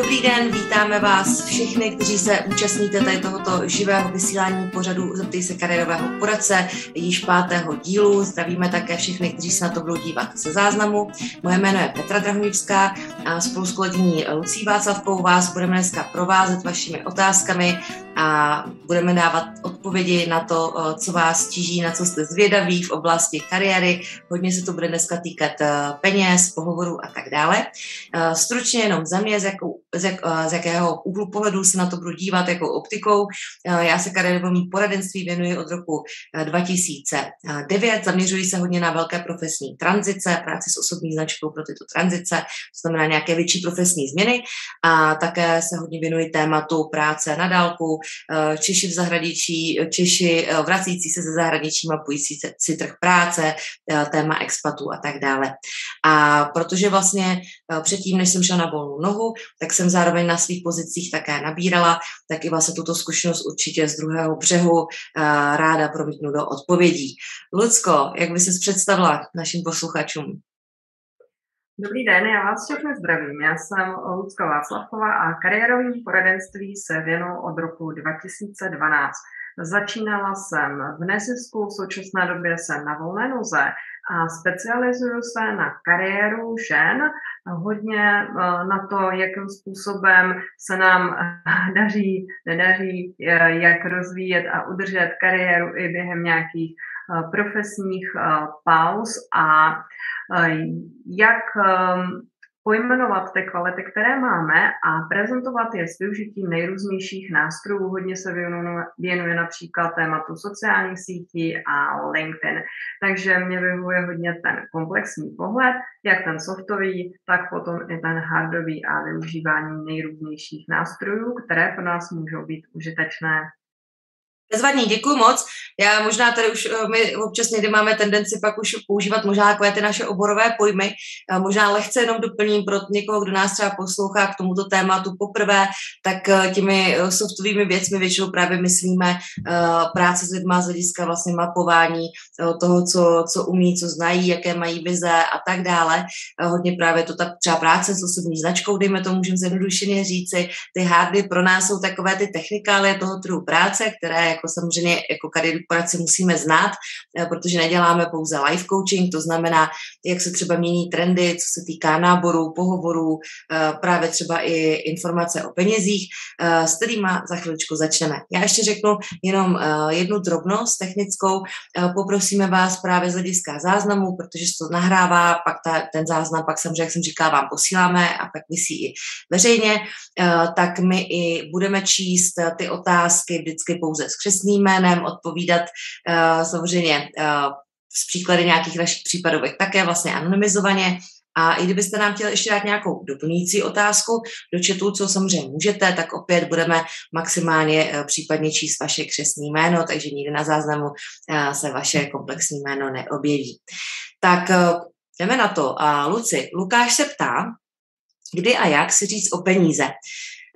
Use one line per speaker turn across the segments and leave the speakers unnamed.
Dobrý den, vítáme vás všechny, kteří se účastníte tady tohoto živého vysílání pořadu Zeptej se kariérového poradce, již pátého dílu. Zdravíme také všechny, kteří se na to budou dívat se záznamu. Moje jméno je Petra Drahoňivská a spolu s kolegyní Lucí Václavkou vás budeme dneska provázet vašimi otázkami a budeme dávat odpovědi na to, co vás tíží, na co jste zvědaví v oblasti kariéry. Hodně se to bude dneska týkat peněz, pohovorů a tak dále. Stručně jenom za mě, z, jakou, z, jak, z jakého úhlu pohledu se na to budu dívat, jakou optikou. Já se kariérovému poradenství věnuji od roku 2009. Zaměřuji se hodně na velké profesní tranzice, práci s osobní značkou pro tyto tranzice, to znamená nějaké větší profesní změny a také se hodně věnuji tématu práce na dálku, Eh, Češi v zahraničí, Češi eh, vracící se ze zahraničí, mapující si trh práce, eh, téma expatů a tak dále. A protože vlastně předtím, než jsem šla na volnou nohu, tak jsem zároveň na svých pozicích také nabírala, tak i vlastně tuto zkušenost určitě z druhého břehu ráda promítnu do odpovědí. Lucko, jak by ses představila našim posluchačům?
Dobrý den, já vás všechny zdravím. Já jsem Lucka Václavková a kariérovým poradenství se věnu od roku 2012. Začínala jsem v nezisku, v současné době jsem na volné noze a specializuju se na kariéru žen, hodně eh, na to, jakým způsobem se nám daří, nedaří, eh, jak rozvíjet a udržet kariéru i během nějakých eh, profesních pauz a jak ehm, pojmenovat ty kvality, které máme a prezentovat je s využitím nejrůznějších nástrojů. Hodně se věnuje, například tématu sociálních sítí a LinkedIn. Takže mě vyhovuje hodně ten komplexní pohled, jak ten softový, tak potom i ten hardový a využívání nejrůznějších nástrojů, které pro nás můžou být užitečné
Bezvadný, děkuji moc. Já možná tady už, eh, my občas někdy máme tendenci pak už používat možná takové ty naše oborové pojmy. Možná lehce jenom doplním pro někoho, kdo nás třeba poslouchá k tomuto tématu poprvé, tak eh, těmi eh, softovými věcmi většinou právě myslíme práce s lidma z hlediska vlastně mapování toho, co, co umí, co znají, jaké mají vize a tak dále. Hodně právě to ta třeba práce s osobní značkou, dejme to, můžeme zjednodušeně říci. Ty hardy pro nás jsou takové ty technikály toho trhu práce, které jako samozřejmě jako kariérní poradci musíme znát, eh, protože neděláme pouze life coaching, to znamená, jak se třeba mění trendy, co se týká náborů, pohovorů, eh, právě třeba i informace o penězích, eh, s kterými za chviličku začneme. Já ještě řeknu jenom jednu drobnost technickou. Poprosíme vás právě z hlediska záznamu, protože se to nahrává, pak ta, ten záznam, pak samozřejmě, jak jsem říkala, vám posíláme a pak vysí i veřejně, tak my i budeme číst ty otázky vždycky pouze s křesným jménem, odpovídat uh, samozřejmě uh, z příklady nějakých našich případovek také vlastně anonymizovaně. A i kdybyste nám chtěli ještě dát nějakou doplňující otázku do chatu, co samozřejmě můžete, tak opět budeme maximálně uh, případně číst vaše křesní jméno, takže nikdy na záznamu se vaše komplexní jméno neobjeví. Tak jdeme na to. A Luci, Lukáš se ptá, kdy a jak si říct o peníze.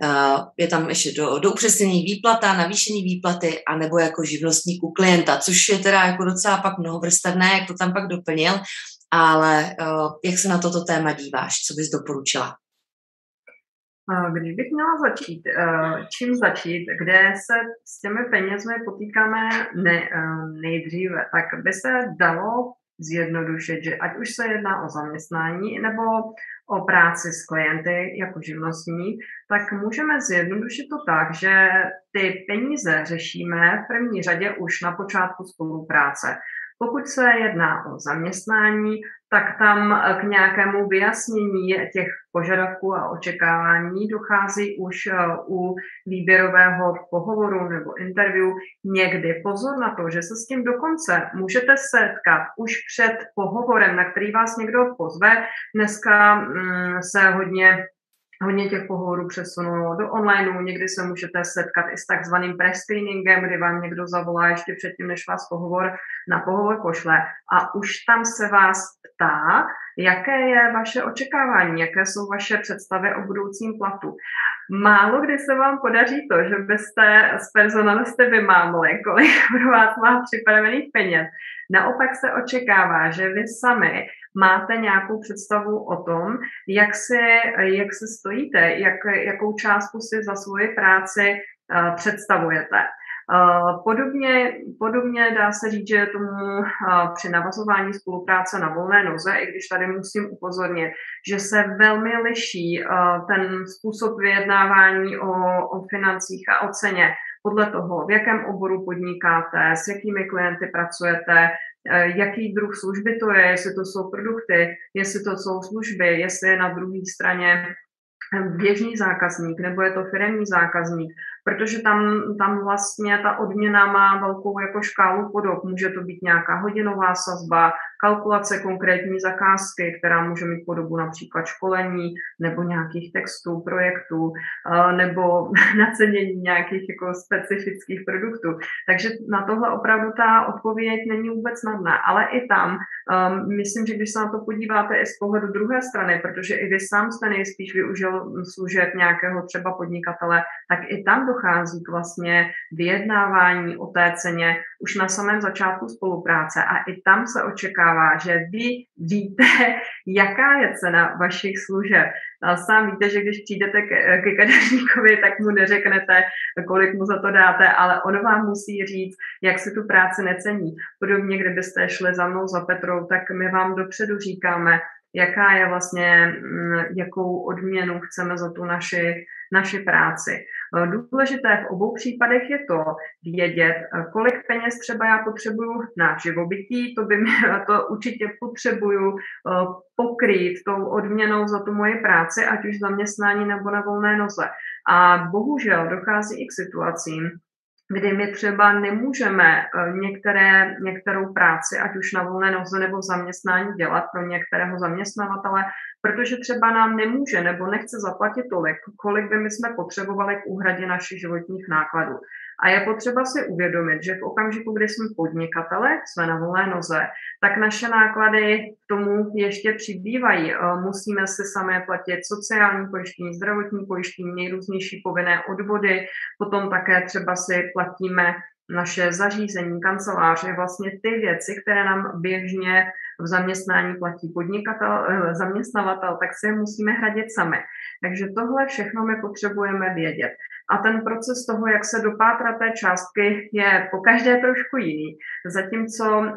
Eh, je tam ještě do, do upřesnění výplata, navýšení výplaty, anebo jako živnostníku klienta, což je teda jako docela pak mnohovrstevné, jak to tam pak doplnil, ale eh, jak se na toto téma díváš, co bys doporučila?
Eh, když bych měla začít, čím začít, kde se s těmi penězmi potýkáme ne, nejdříve, tak by se dalo zjednodušit, že ať už se jedná o zaměstnání nebo o práci s klienty jako živnostník, tak můžeme zjednodušit to tak, že ty peníze řešíme v první řadě už na počátku spolupráce. Pokud se jedná o zaměstnání, tak tam k nějakému vyjasnění těch požadavků a očekávání dochází už eh, u výběrového pohovoru nebo interview někdy. Pozor na to, že se s tím dokonce můžete setkat už před pohovorem, na který vás někdo pozve. Dneska mm, se hodně Hodně těch pohovorů přesunulo do onlineu, někdy se můžete setkat i s takzvaným pre-screeningem, kdy vám někdo zavolá ještě předtím, než vás pohovor na pohovor pošle a už tam se vás ptá, jaké je vaše očekávání, jaké jsou vaše představy o budoucím platu. Málo kdy se vám podaří to, že byste s personalisty vymámli, kolik pro vás má připravených peněz. Naopak se očekává, že vy sami máte nějakou představu o tom, jak se, jak se stojíte, jak, jakou částku si za svoji práci uh, představujete. Podobně, podobně dá se říct, že tomu při navazování spolupráce na volné noze, i když tady musím upozornit, že se velmi liší ten způsob vyjednávání o, o financích a o ceně podle toho, v jakém oboru podnikáte, s jakými klienty pracujete, jaký druh služby to je, jestli to jsou produkty, jestli to jsou služby, jestli je na druhé straně běžný zákazník nebo je to firemní zákazník protože tam, tam vlastně ta odměna má velkou jako škálu podob. Může to být nějaká hodinová sazba, kalkulace konkrétní zakázky, která může mít podobu například školení nebo nějakých textů, projektů, eh, nebo nacenění nějakých jako specifických produktů. Takže na tohle opravdu ta odpověď není vůbec snadná, ale i tam um, myslím, že když se na to podíváte i z pohledu druhé strany, protože i vy sám jste nejspíš využil služeb nějakého třeba podnikatele, tak i tam dochází k vlastně vyjednávání o té ceně už na samém začátku spolupráce a i tam se očekává, že vy víte, jaká je cena vašich služeb. A sám víte, že když přijdete ke, kadeřníkovi, tak mu neřeknete, kolik mu za to dáte, ale on vám musí říct, jak si tu práci necení. Podobně, kdybyste šli za mnou za Petrou, tak my vám dopředu říkáme, jaká je vlastně, mm, jakou odměnu chceme za tu naši, naši práci. E, důležité v obou případech je to vědět, e, kolik peněz třeba já potřebuju na živobytí, to by mě, to určitě potřebuju e, pokrýt tou odměnou za tu moji práci, ať už zaměstnání nebo na volné noze. A bohužel dochází i k situacím, kdy my třeba nemůžeme eh, některé, některou práci, ať už na volné noze nebo v zaměstnání dělat pro některého zaměstnavatele, protože třeba nám nemůže nebo nechce zaplatit tolik, kolik by my jsme potřebovali k úhradě našich životních nákladů. A je potřeba si uvědomit, že v okamžiku, kdy jsme podnikatele, jsme na volné noze, tak naše náklady k tomu ještě přibývají. Eh, musíme si samé platit sociální pojištění, zdravotní pojištění, nejrůznější povinné odvody, potom také třeba si platíme naše zařízení, kanceláře, vlastně ty věci, které nám běžně v zaměstnání platí podnikatel, eh, zaměstnavatel, tak si je musíme hradit sami. Takže tohle všechno my potřebujeme vědět. A ten proces toho, jak se dopátrat té částky, je po každé trošku jiný. Zatímco eh,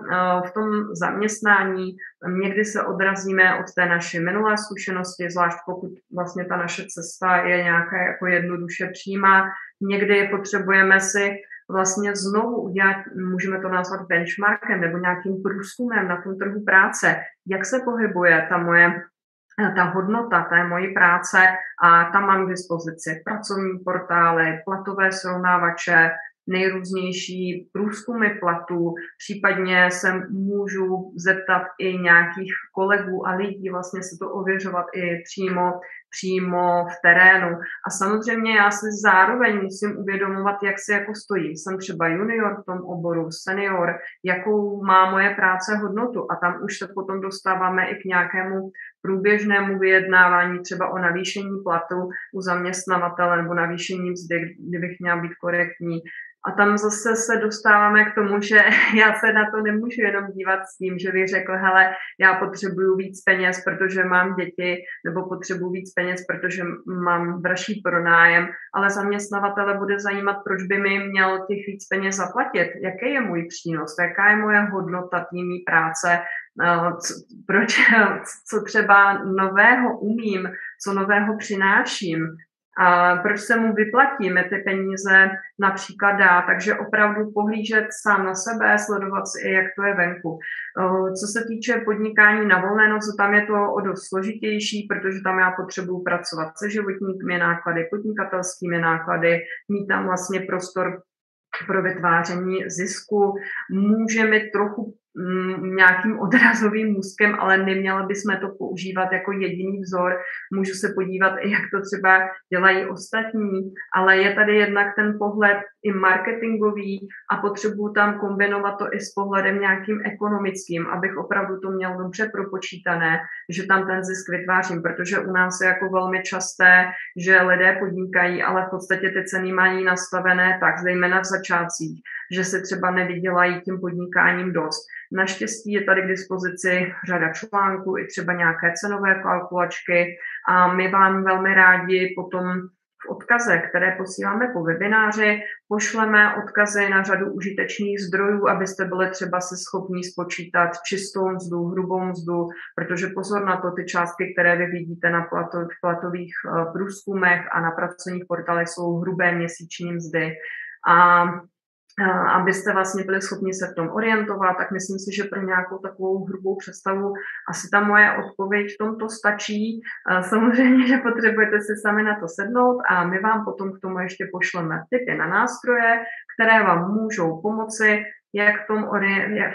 v tom zaměstnání někdy se odrazíme od té naší minulé zkušenosti, zvlášť pokud vlastně ta naše cesta je nějaká jako jednoduše přímá, někdy potřebujeme si vlastně znovu udělat, můžeme to nazvat benchmarkem nebo nějakým průzkumem na tom trhu práce, jak se pohybuje ta moje ta hodnota té mojí práce a tam mám k dispozici pracovní portály, platové srovnávače, nejrůznější průzkumy platů, případně se můžu zeptat i nějakých kolegů a lidí, vlastně se to ověřovat i přímo, přímo v terénu. A samozřejmě já si zároveň musím uvědomovat, jak se jako stojí. Jsem třeba junior v tom oboru, senior, jakou má moje práce hodnotu a tam už se potom dostáváme i k nějakému průběžnému vyjednávání třeba o navýšení platu u zaměstnavatele nebo navýšení mzdy, kdybych měla být korektní, a tam zase se dostáváme k tomu, že já se na to nemůžu jenom dívat s tím, že bych řekl, hele, já potřebuju víc peněz, protože mám děti, nebo potřebuju víc peněz, protože mám dražší pronájem, ale zaměstnavatele bude zajímat, proč by mi měl těch víc peněz zaplatit, jaký je můj přínos, jaká je moje hodnota týmí práce, eh, co, proč, co třeba nového umím, co nového přináším, a proč se mu vyplatíme ty peníze například dá. Takže opravdu pohlížet sám na sebe, sledovat si i, jak to je venku. Co se týče podnikání na volné noze, tam je to o dost složitější, protože tam já potřebuji pracovat se životními náklady, podnikatelskými náklady, mít tam vlastně prostor pro vytváření zisku. Může mi trochu nějakým odrazovým můstkem, ale neměla bychom to používat jako jediný vzor. Můžu se podívat jak to třeba dělají ostatní, ale je tady jednak ten pohled i marketingový a potřebuju tam kombinovat to i s pohledem nějakým ekonomickým, abych opravdu to měl dobře propočítané, že tam ten zisk vytvářím, protože u nás je jako velmi časté, že lidé podnikají, ale v podstatě ty ceny mají nastavené tak, zejména v začátcích, že si třeba nevydělají tím podnikáním dost. Naštěstí je tady k dispozici řada článků, i třeba nějaké cenové kalkulačky a my vám velmi rádi potom v odkazech, které posíláme po webináři, pošleme odkazy na řadu užitečných zdrojů, abyste byli třeba se schopni spočítat čistou mzdu, hrubou mzdu, protože pozor na to, ty částky, které vy vidíte na platových eh, průzkumech a na pracovních portálech, jsou hrubé měsíční mzdy. A abyste vlastně byli schopni se v tom orientovat, tak myslím si, že pro nějakou takovou hrubou představu asi ta moje odpověď v tomto stačí. Samozřejmě, že potřebujete si sami na to sednout a my vám potom k tomu ještě pošleme tipy na nástroje, které vám můžou pomoci jak v, tom,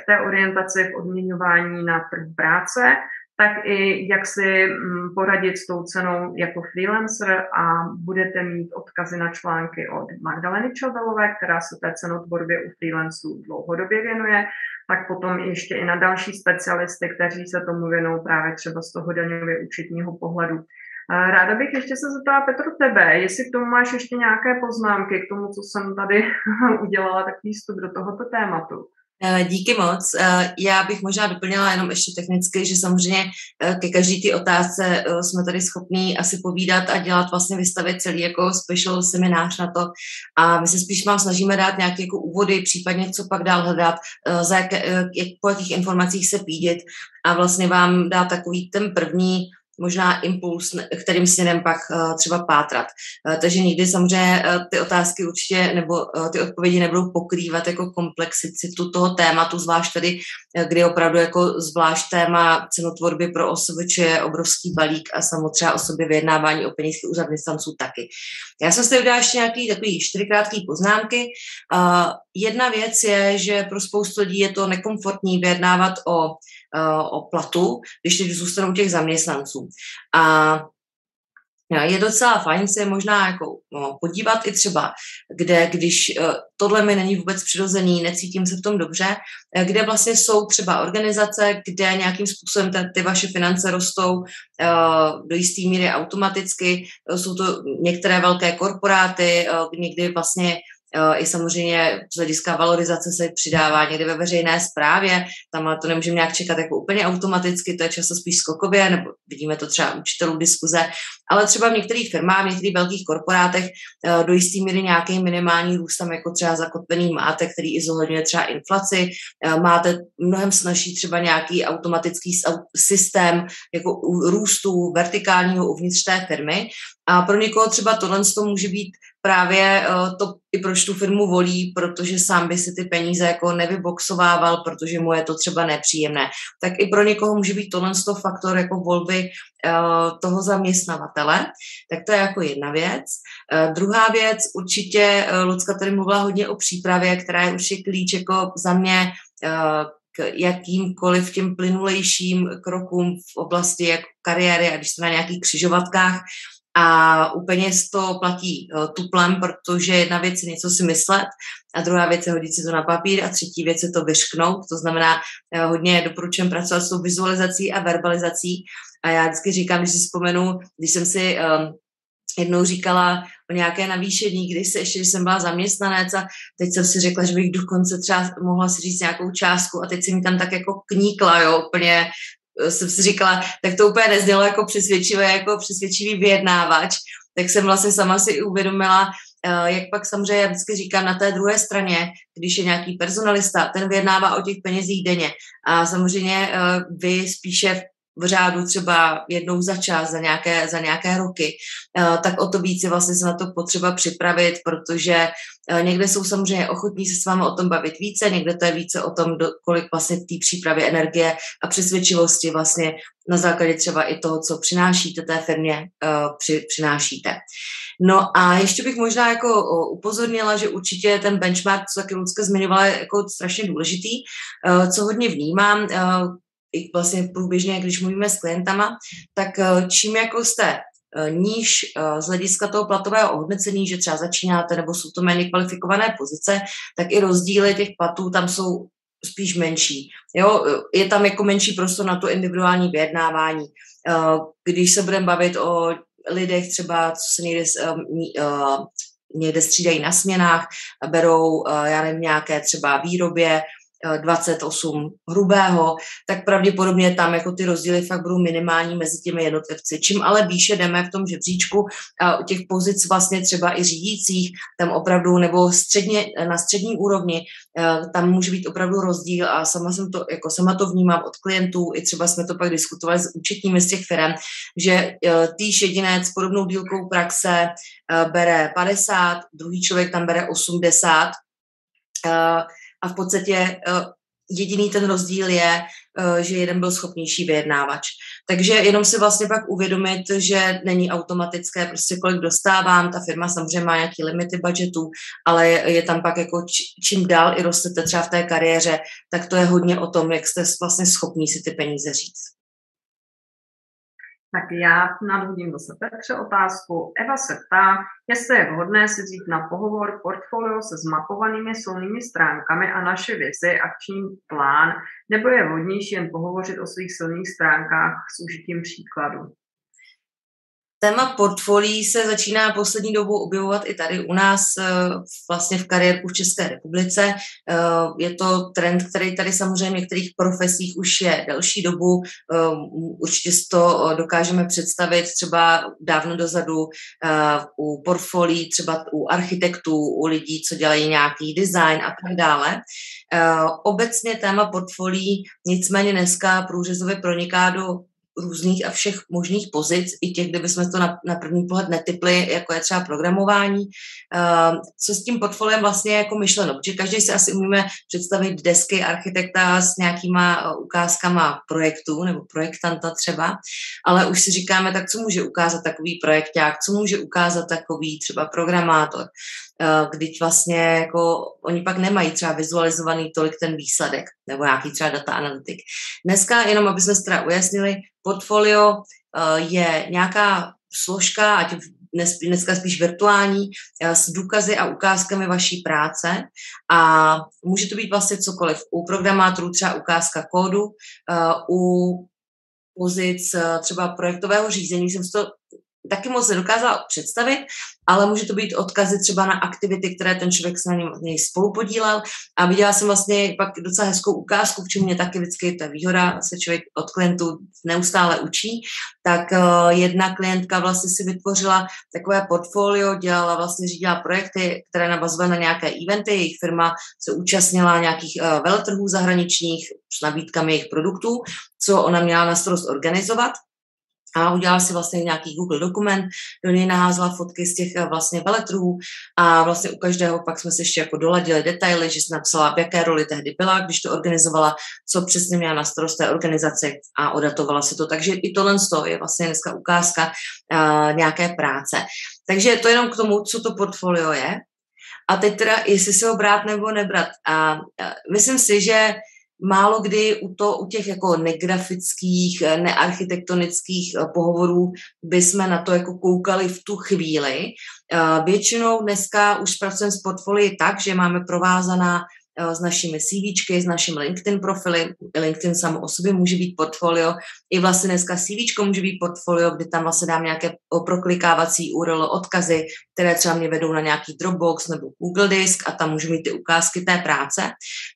v té orientaci v odměňování na trh práce, tak i jak si mm, poradit s tou cenou jako freelancer a budete mít odkazy na články od Magdaleny Čovelové, která se té cenotvorbě u freelanců dlouhodobě věnuje, tak potom ještě i na další specialisty, kteří se tomu věnují právě třeba z toho daňově účetního pohledu. Ráda bych ještě se zeptala Petr tebe, jestli k tomu máš ještě nějaké poznámky k tomu, co jsem tady udělala, takový vstup do tohoto tématu.
Eh, díky moc. Eh, já bych možná doplnila jenom ještě technicky, že samozřejmě eh, ke každý ty otázce jsme tady schopní asi povídat a dělat vlastně vystavit celý jako special seminář na to. A my se spíš vám snažíme dát nějaké jako úvody, případně co pak dál hledat, za jaké, jak, po jakých informacích se pídit a vlastně vám dát takový ten první možná impuls, kterým směrem pak uh, třeba pátrat. Uh, takže nikdy samozřejmě uh, ty otázky určitě nebo ty odpovědi nebudou pokrývat jako komplexitu toho tématu, zvlášť tady, kdy opravdu jako zvlášť téma cenotvorby pro OSVČ je obrovský balík a samozřejmě o sobě vyjednávání o penězích u zaměstnanců taky. Já jsem si udělala ještě nějaký takový čtyři krátké poznámky. Jedna věc je, že pro spoustu lidí je to nekomfortní vyjednávat o o platu, když teď zůstanou těch zaměstnanců. A je docela fajn se možná jako no, podívat i třeba, kde, když uh, tohle mi není vůbec přirozený, necítím se v tom dobře, uh, kde vlastně jsou třeba organizace, kde nějakým způsobem ty, ty vaše finance rostou do jisté míry automaticky. Jsou to některé velké korporáty, někdy vlastně Eh, i samozřejmě z hlediska valorizace se přidává někde ve veřejné správě, tam to nemůžeme nějak čekat jako úplně automaticky, to je často spíš skokově, nebo vidíme to třeba učitelů diskuze, ale třeba v některých firmách, v některých velkých korporátech eh, do jistý míry nějaký minimální růst tam jako třeba zakotvený máte, který i zohledňuje třeba inflaci, eh, máte mnohem snažší třeba nějaký automatický systém jako růstu vertikálního uvnitř té firmy. A pro někoho třeba tohle to může být právě to i proč tu firmu volí, protože sám by si ty peníze jako nevyboxovával, protože mu je to třeba nepříjemné. Tak i pro někoho může být tohle faktor jako volby uh, toho zaměstnavatele. Tak to je jako jedna věc. Uh, druhá věc, určitě Lucka tady mluvila hodně o přípravě, která je určitě klíč jako za mě k jakýmkoliv těm plynulejším krokům v oblasti jako kariéry a když jste na nějakých křižovatkách, a úplně to platí uh, tuplem, protože jedna věc je něco si myslet a druhá věc je hodit si to na papír a třetí věc je to vyšknout. To znamená, uh, hodně doporučujem pracovat s tou vizualizací a verbalizací. A já vždycky říkám, když si vzpomenu, když jsem si um, jednou říkala o nějaké navýšení, když se ještě, když jsem byla zaměstnanec a teď jsem si řekla, že bych dokonce třeba mohla si říct nějakou částku a teď si mi tam tak jako kníkla, jo, úplně jsem si říkala, tak to úplně neznělo jako přesvědčivé, jako přesvědčivý vyjednávač, tak jsem vlastně sama si uvědomila, eh, jak pak samozřejmě, já vždycky říkám, na té druhé straně, když je nějaký personalista, ten vyjednává o těch penězích denně. A samozřejmě eh, vy spíše v řádu třeba jednou za čas, za nějaké, za nějaké roky, eh, tak o to víc je vlastně se na to potřeba připravit, protože eh, někde jsou samozřejmě ochotní se s vámi o tom bavit více, někde to je více o tom, kolik vlastně té přípravy energie a přesvědčivosti vlastně na základě třeba i toho, co přinášíte té firmě, eh, při, přinášíte. No a ještě bych možná jako upozornila, že určitě ten benchmark, co taky Lucka zmiňovala, je jako strašně důležitý, co hodně vnímám, i vlastně průběžně, když mluvíme s klientama, tak eh, čím jako jste eh, níž eh, z hlediska toho platového ohodnocení, že třeba začínáte nebo jsou to méně kvalifikované pozice, tak i rozdíly těch platů tam jsou spíš menší. Jo? Je tam jako menší prostor na to individuální vyjednávání. Když se budeme bavit o lidech třeba, co se někde někde střídají na směnách, berou, já nevím, nějaké třeba výrobě, 28 hrubého, tak pravděpodobně tam jako ty rozdíly fakt budou minimální mezi těmi jednotlivci. Čím ale výše jdeme v tom žebříčku, u těch pozic vlastně třeba i řídících, tam opravdu, nebo středně, na střední úrovni, tam může být opravdu rozdíl a sama jsem to, jako sama to vnímám od klientů, i třeba jsme to pak diskutovali s účetními z těch firm, že týž jedinec s podobnou dílkou praxe bere 50, druhý člověk tam bere 80, a v podstatě eh, jediný ten rozdíl je, eh, že jeden byl schopnější vyjednávač. Takže jenom si vlastně pak uvědomit, že není automatické, prostě kolik dostávám, ta firma samozřejmě má nějaký limity budgetu, ale je tam pak jako čím dál i rostete třeba v té kariéře, tak to je hodně o tom, jak jste vlastně schopní si ty peníze říct.
Tak já nadhodím zase Petře otázku. Eva se ptá, jestli je vhodné si vzít na pohovor portfolio se zmapovanými silnými stránkami a naše vizi, akční plán, nebo je vhodnější jen pohovořit o svých silných stránkách s užitím příkladu.
Téma portfolií se začíná poslední dobou objevovat i tady u nás eh, vlastně v kariérku v České republice. Eh, je to trend, který tady samozřejmě v některých profesích už je delší dobu. Eh, určitě si to dokážeme představit třeba dávno dozadu u portfolií, třeba u architektů, u lidí, co dělají nějaký design a tak dále. Obecně téma portfolií nicméně dneska průřezově proniká do různých a všech možných pozic, i těch, kde bychom to na, na první pohled netypli, jako je třeba programování. Uh, co s tím portfoliem vlastně jako myšleno? Protože každý si asi umíme představit desky architekta s nějakýma uh, ukázkama projektů nebo projektanta třeba, ale už si říkáme, tak co může ukázat takový projekták, co může ukázat takový třeba programátor. Eh, když vlastně jako oni pak nemají třeba vizualizovaný tolik ten výsledek nebo nějaký třeba data analytik. Dneska, jenom aby jsme si teda ujasnili, portfolio eh, je nějaká složka, ať dneska spíš virtuální, eh, s důkazy a ukázkami vaší práce a může to být vlastně cokoliv. U programátorů třeba ukázka kódu, u pozic třeba projektového řízení jsem to taky moc nedokázala představit, ale může to být odkazy třeba na aktivity, které ten člověk se na něj spolu podílel. A viděla jsem vlastně pak docela hezkou ukázku, v čem mě taky vždycky ta výhoda, se člověk od klientů neustále učí, tak uh, jedna klientka vlastně si vytvořila takové portfolio, dělala vlastně, řídila projekty, které navazovaly na nějaké eventy, jejich firma se účastnila nějakých uh, veletrhů zahraničních s nabídkami jejich produktů, co ona měla na starost organizovat a udělala si vlastně nějaký Google dokument, do něj naházela fotky z těch eh, vlastně veletrů a vlastně u každého pak jsme si ještě jako doladili detaily, že jsem napsala, v jaké roli tehdy byla, když to organizovala, co přesně měla na starost té organizace a odatovala se to. Takže i tohle je vlastně dneska ukázka uh, nějaké práce. Takže to jenom k tomu, co to portfolio je. A teď teda, jestli se ho brát nebo nebrat. A, a myslím si, že málo kdy u, to, u těch jako negrafických, eh, nearchitektonických eh, pohovorů bychom na to jako koukali v tu chvíli. Eh, většinou dneska už pracujeme s portfolii tak, že máme provázaná s našimi CVčky, s naším LinkedIn profily. LinkedIn samo o sobě může být portfolio. I vlastně dneska CVčko může být portfolio, kdy tam vlastně dám nějaké proklikávací URL odkazy, které třeba mě vedou na nějaký Dropbox nebo Google Disk a tam můžu mít ty ukázky té práce.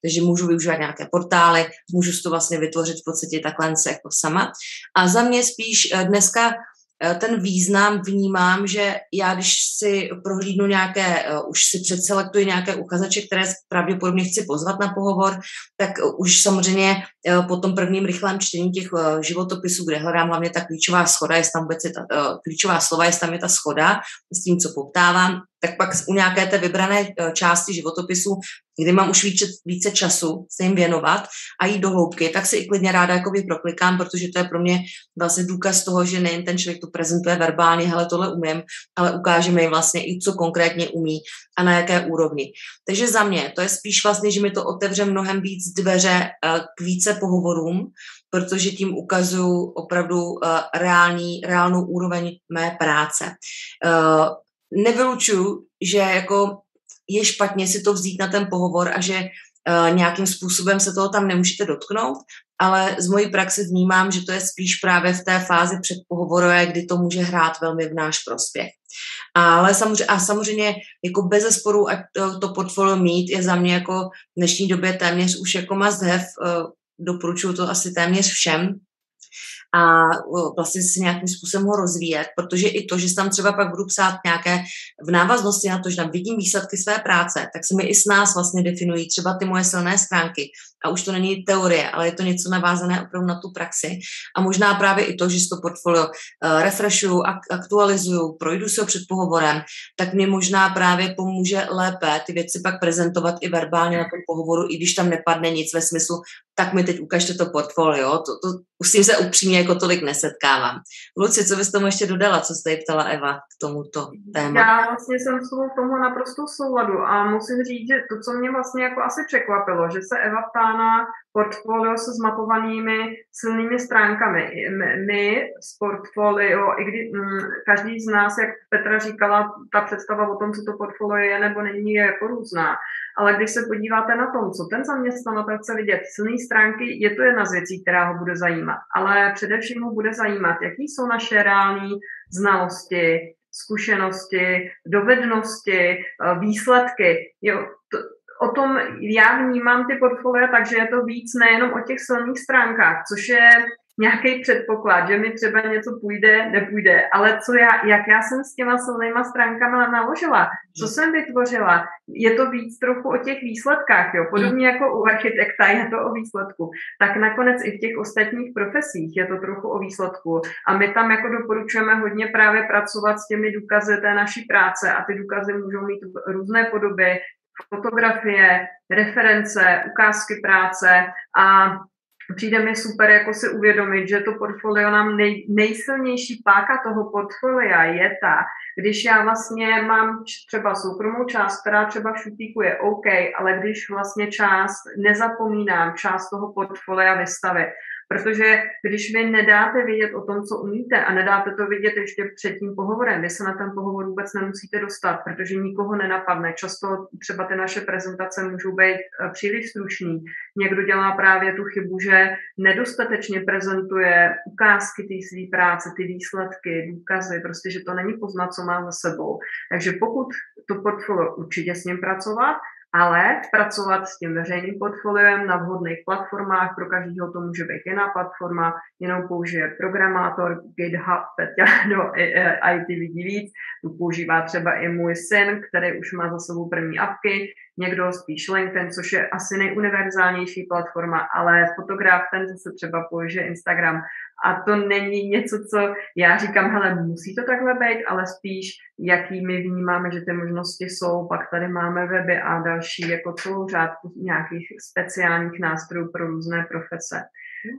Takže můžu využívat nějaké portály, můžu si to vlastně vytvořit v podstatě takhle jako sama. A za mě spíš eh, dneska Eh, ten význam vnímám, že já, když si prohlídnu nějaké, eh, už si předselektuji nějaké uchazeče, které pravděpodobně chci pozvat na pohovor, tak už samozřejmě eh, po tom prvním rychlém čtení těch životopisů, kde hledám hlavně ta klíčová schoda, jestli tam vůbec je ta klíčová slova, jestli tam je ta schoda s tím, co poptávám, tak pak u nějaké té vybrané části životopisu kdy mám už více, více času se jim věnovat a jít do hloubky, tak si i klidně ráda jako proklikám, protože to je pro mě vlastně důkaz toho, že nejen ten člověk to prezentuje verbálně, hele, tohle umím, ale ukážeme jim vlastně i, co konkrétně umí a na jaké úrovni. Takže za mě to je spíš vlastně, že mi to otevře mnohem víc dveře eh, k více pohovorům, protože tím ukazuju opravdu eh, reální, reálnou úroveň mé práce. Nevylučuju, že jako je špatně si to vzít na ten pohovor a že uh, nějakým způsobem se toho tam nemůžete dotknout, ale z mojí praxe vnímám, že to je spíš právě v té fázi předpohovorové, kdy to může hrát velmi v náš prospěch. Ale samozřejmě, a samozřejmě jako bez zesporu, ať to, to portfolio mít, je za mě jako v dnešní době téměř už jako must have, uh, doporučuju to asi téměř všem, a vlastně si nějakým způsobem ho rozvíjet, protože i to, že tam třeba pak budu psát nějaké v návaznosti na to, že tam vidím výsledky své práce, tak se mi i s nás vlastně definují třeba ty moje silné stránky. A už to není teorie, ale je to něco navázané opravdu na tu praxi. A možná právě i to, že si to portfolio uh, refreshuju, ak- aktualizuju, projdu si ho před pohovorem, tak mě možná právě pomůže lépe ty věci pak prezentovat i verbálně na tom pohovoru, i když tam nepadne nic ve smyslu, tak mi teď ukažte to portfolio. To, to už se upřímně jako tolik nesetkávám. Luci, co bys tomu ještě dodala, co jste ptala Eva k tomuto tématu?
Já vlastně jsem s tomu naprosto souladu a musím říct, že to, co mě vlastně jako asi překvapilo, že se Eva ptá na portfolio se zmapovanými silnými stránkami. My z portfolio, i kdy m, mm, každý z nás, jak Petra říkala, ta představa o tom, co to portfolio je nebo není, je jako různá. Ale když se podíváte na tom, co ten zaměstnavatel chce vidět, silné stránky, je to jedna z věcí, která ho bude zajímat. Ale především ho bude zajímat, jaký jsou naše reální znalosti, zkušenosti, dovednosti, eh, výsledky. Jo, to, o tom já vnímám ty portfolia, takže je to víc nejenom o těch silných stránkách, což je nějaký předpoklad, že mi třeba něco půjde, nepůjde, ale co já, jak já jsem s těma silnýma stránkama naložila, co jsem vytvořila, je to víc trochu o těch výsledkách, jo, podobně jako u architekta je to o výsledku, tak nakonec i v těch ostatních profesích je to trochu o výsledku. A my tam jako doporučujeme hodně právě pracovat s těmi důkazy té naší práce a ty důkazy můžou mít různé podoby, fotografie, reference, ukázky práce a přijde mi super jako si uvědomit, že to portfolio nám nej, nejsilnější páka toho portfolia je ta, když já vlastně mám třeba soukromou část, která třeba v šutíku je OK, ale když vlastně část nezapomínám, část toho portfolia vystavit, Protože když vy nedáte vědět o tom, co umíte a nedáte to vidět ještě před tím pohovorem, vy se na ten pohovor vůbec nemusíte dostat, protože nikoho nenapadne. Často třeba ty naše prezentace můžou být eh, příliš stručný. Někdo dělá právě tu chybu, že nedostatečně prezentuje ukázky té své práce, ty výsledky, důkazy, prostě, že to není poznat, co má za sebou. Takže pokud to portfolio určitě s ním pracovat, ale pracovat s tím veřejným portfoliem na vhodných platformách, pro každého to může být jiná platforma, jenom použije programátor GitHub, Peťa do IT vidí víc, tu používá třeba i můj syn, který už má za sebou první apky, někdo spíš LinkedIn, což je asi nejuniverzálnější platforma, ale fotograf ten zase třeba použije Instagram a to není něco, co já říkám, hele, musí to takhle být, ale spíš, jaký my vnímáme, že ty možnosti jsou, pak tady máme weby a další jako celou řádku nějakých speciálních nástrojů pro různé profese.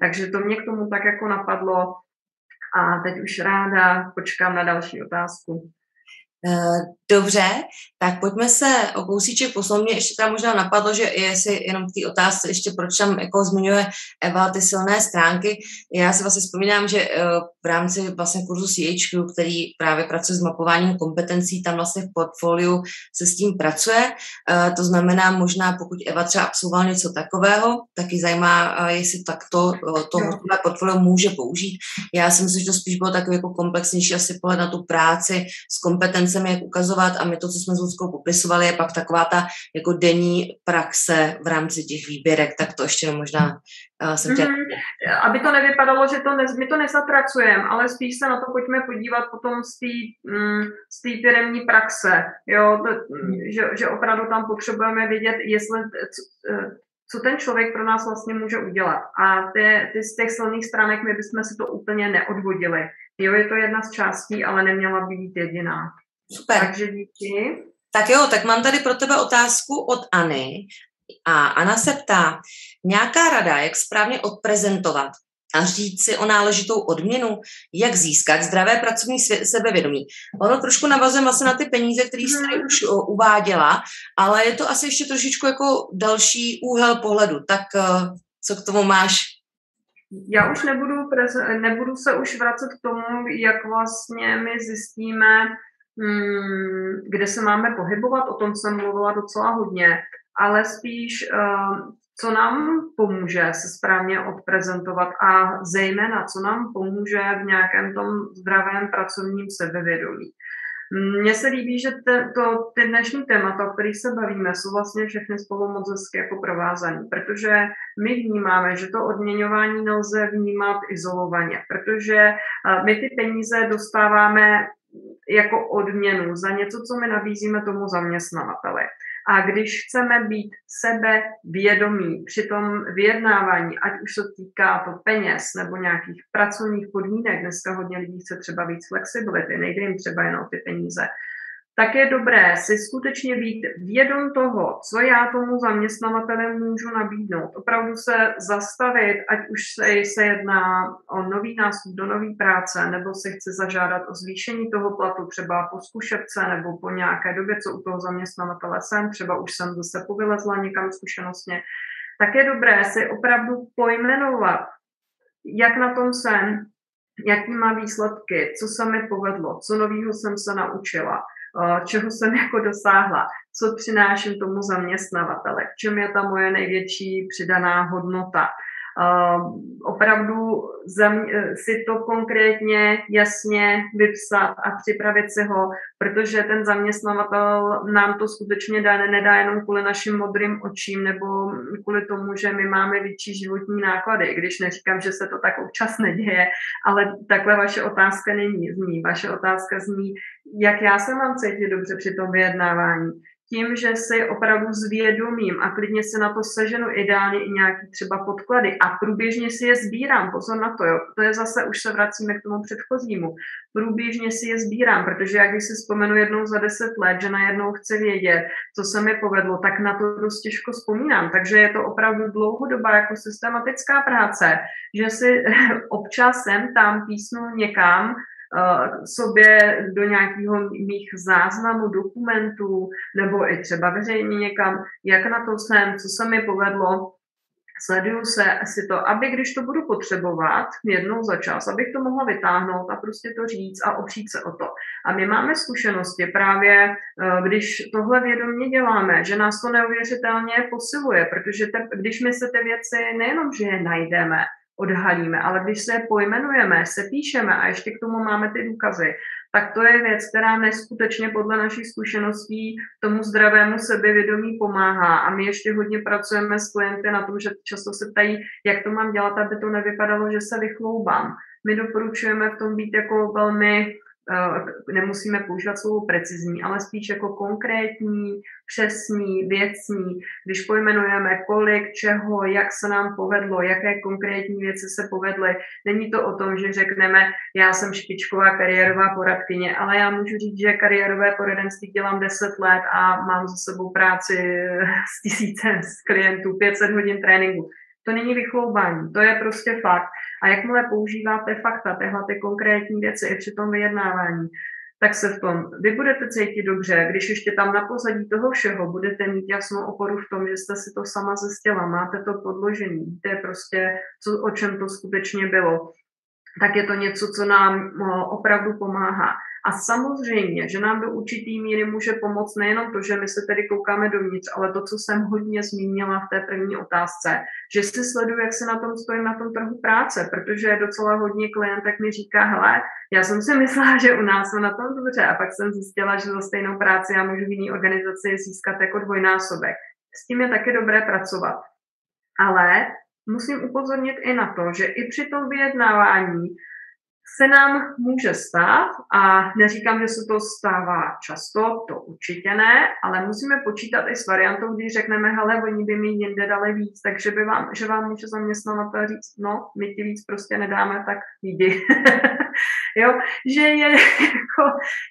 Takže to mě k tomu tak jako napadlo a teď už ráda počkám na další otázku.
Eh, dobře, tak pojďme se o kousíček posunout. Mě ještě tam možná napadlo, že jestli jenom v té otázce ještě proč tam jako zmiňuje Eva ty silné stránky. Já si vlastně vzpomínám, že eh, v rámci vlastně kurzu CHQ, který právě pracuje s mapováním kompetencí, tam vlastně v portfoliu se s tím pracuje. Eh, to znamená možná, pokud Eva třeba absolvoval něco takového, tak ji zajímá, jestli takto to portfolio může použít. Já si myslím, že to spíš bylo takové jako komplexnější asi pohled na tu práci s kompetencemi, jak ukazovat a my to, co jsme s Ludskou popisovali, je pak taková ta jako denní praxe v rámci těch výběrek, tak to ještě možná jsem.
Mm-hmm. Aby to nevypadalo, že to ne, my to nezapracujeme, ale spíš se na to pojďme podívat potom z té mm, z firmní praxe, jo, to, mm. že, že opravdu tam potřebujeme vědět, jestli co ten člověk pro nás vlastně může udělat. A ty, ty z těch silných stránek my bychom si to úplně neodvodili. Jo, je to jedna z částí, ale neměla by být jediná.
Super.
Takže díky.
Tak jo, tak mám tady pro tebe otázku odAny. A Ana se ptá, nějaká rada, jak správně odprezentovat a říct si o náležitou odměnu, jak získat zdravé pracovní sebevědomí. Ono trošku navazuje vlastně na ty peníze, které jsi tady mhm. už uváděla, ale je to asi ještě trošičku jako další úhel pohledu. Tak eh, co k tomu máš?
Já už nebudu, nebudu se už vracet k tomu, jak vlastně my zjistíme, Hmm, kde se máme pohybovat, o tom jsem mluvila docela hodně, ale spíš co nám pomůže se správně odprezentovat a zejména, co nám pomůže v nějakém tom zdravém pracovním sebevědomí. Mně se líbí, že te, to, ty dnešní témata, o kterých se bavíme, jsou vlastně všechny spolu moc hezky jako provázané, protože my vnímáme, že to odměňování nelze vnímat izolovaně, protože my ty peníze dostáváme jako odměnu za něco, co my nabízíme tomu zaměstnavateli. A když chceme být sebe vědomí při tom vyjednávání, ať už se týká to peněz nebo nějakých pracovních podmínek, dneska hodně lidí chce třeba víc flexibility, nejde jim třeba jen o ty peníze, tak je dobré si skutečně být vědom toho, co já tomu zaměstnavateli můžu nabídnout. Opravdu se zastavit, ať už se, se jedná o nový nástup do nové práce, nebo se chce zažádat o zvýšení toho platu, třeba po zkušebce nebo po nějaké době, co u toho zaměstnavatele jsem, třeba už jsem zase povylezla někam zkušenostně, tak je dobré si opravdu pojmenovat, jak na tom jsem, jaký má výsledky, co se mi povedlo, co nového jsem se naučila čeho jsem jako dosáhla, co přináším tomu zaměstnavatele, v čem je ta moje největší přidaná hodnota. Opravdu si to konkrétně jasně vypsat a připravit si ho, protože ten zaměstnavatel nám to skutečně dá, nedá jenom kvůli našim modrým očím nebo kvůli tomu, že my máme větší životní náklady, když neříkám, že se to tak občas neděje, ale takhle vaše otázka není zní. Vaše otázka zní, jak já se mám cítit dobře při tom vyjednávání, tím, že si opravdu zvědomím a klidně se na to seženu ideálně i nějaký třeba podklady a průběžně si je sbírám, pozor na to, jo, to je zase, už se vracíme k tomu předchozímu, průběžně si je sbírám, protože jak když si vzpomenu jednou za deset let, že najednou chci vědět, co se mi povedlo, tak na to dost těžko vzpomínám, takže je to opravdu dlouhodobá jako systematická práce, že si občas sem tam písnu někam, sobě do nějakého mých záznamů, dokumentů, nebo i třeba veřejně někam, jak na to jsem, co se mi povedlo, sleduju se si to, aby když to budu potřebovat jednou za čas, abych to mohla vytáhnout a prostě to říct a opřít se o to. A my máme zkušenosti právě, eh, když tohle vědomě děláme, že nás to neuvěřitelně posiluje, protože te, když my se ty věci nejenom, že je najdeme, odhalíme, ale když se pojmenujeme, se píšeme a ještě k tomu máme ty důkazy, tak to je věc, která neskutečně podle našich zkušeností tomu zdravému sebevědomí pomáhá. A my ještě hodně pracujeme s klienty na tom, že často se ptají, jak to mám dělat, aby to nevypadalo, že se vychloubám. My doporučujeme v tom být jako velmi nemusíme používat slovo precizní, ale spíš jako konkrétní, přesní, věcní, když pojmenujeme kolik, čeho, jak se nám povedlo, jaké konkrétní věci se povedly. Není to o tom, že řekneme, já jsem špičková kariérová poradkyně, ale já můžu říct, že kariérové poradenství dělám 10 let a mám za sebou práci s tisícem z klientů, 500 hodin tréninku. To není vychloubání, to je prostě fakt. A jakmile používáte fakta, tyhle ty konkrétní věci i při tom vyjednávání, tak se v tom vy budete cítit dobře, když ještě tam na pozadí toho všeho budete mít jasnou oporu v tom, že jste si to sama zjistila, máte to podložení, víte prostě, co, o čem to skutečně bylo, tak je to něco, co nám opravdu pomáhá. A samozřejmě, že nám do určitý míry může pomoct nejenom to, že my se tedy koukáme dovnitř, ale to, co jsem hodně zmínila v té první otázce, že si sleduju, jak se na tom stojím na tom trhu práce, protože docela hodně klientek mi říká, hele, já jsem si myslela, že u nás jsou na tom dobře a pak jsem zjistila, že za stejnou práci já můžu v jiné organizaci získat jako dvojnásobek. S tím je taky dobré pracovat. Ale musím upozornit i na to, že i při tom vyjednávání se nám může stát, a neříkám, že se to stává často, to určitě ne, ale musíme počítat i s variantou, když řekneme, hele, oni by mi jinde dali víc, takže by vám, že vám může zaměstnavatel říct, no, my ti víc prostě nedáme, tak jdi. jo, že je, jako,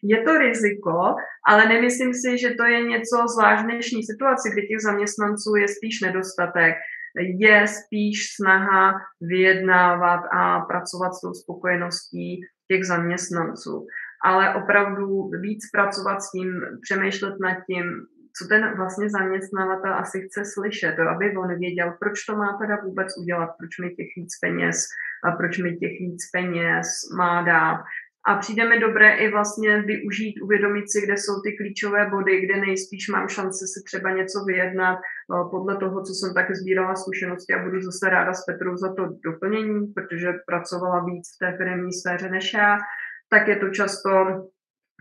je to riziko, ale nemyslím si, že to je něco zvlášť dnešní situaci, kdy těch zaměstnanců je spíš nedostatek je spíš snaha vyjednávat a pracovat s tou spokojeností těch zaměstnanců. Ale opravdu víc pracovat s tím, přemýšlet nad tím, co ten vlastně zaměstnavatel asi chce slyšet, aby on věděl, proč to má teda vůbec udělat, proč mi těch víc peněz, a proč mi těch víc peněz má dát. A přijde mi dobré i vlastně využít, uvědomit si, kde jsou ty klíčové body, kde nejspíš mám šanci si třeba něco vyjednat eh, podle toho, co jsem tak sbírala zkušenosti a budu zase ráda s Petrou za to doplnění, protože pracovala víc v té firmní sféře než já, tak je to často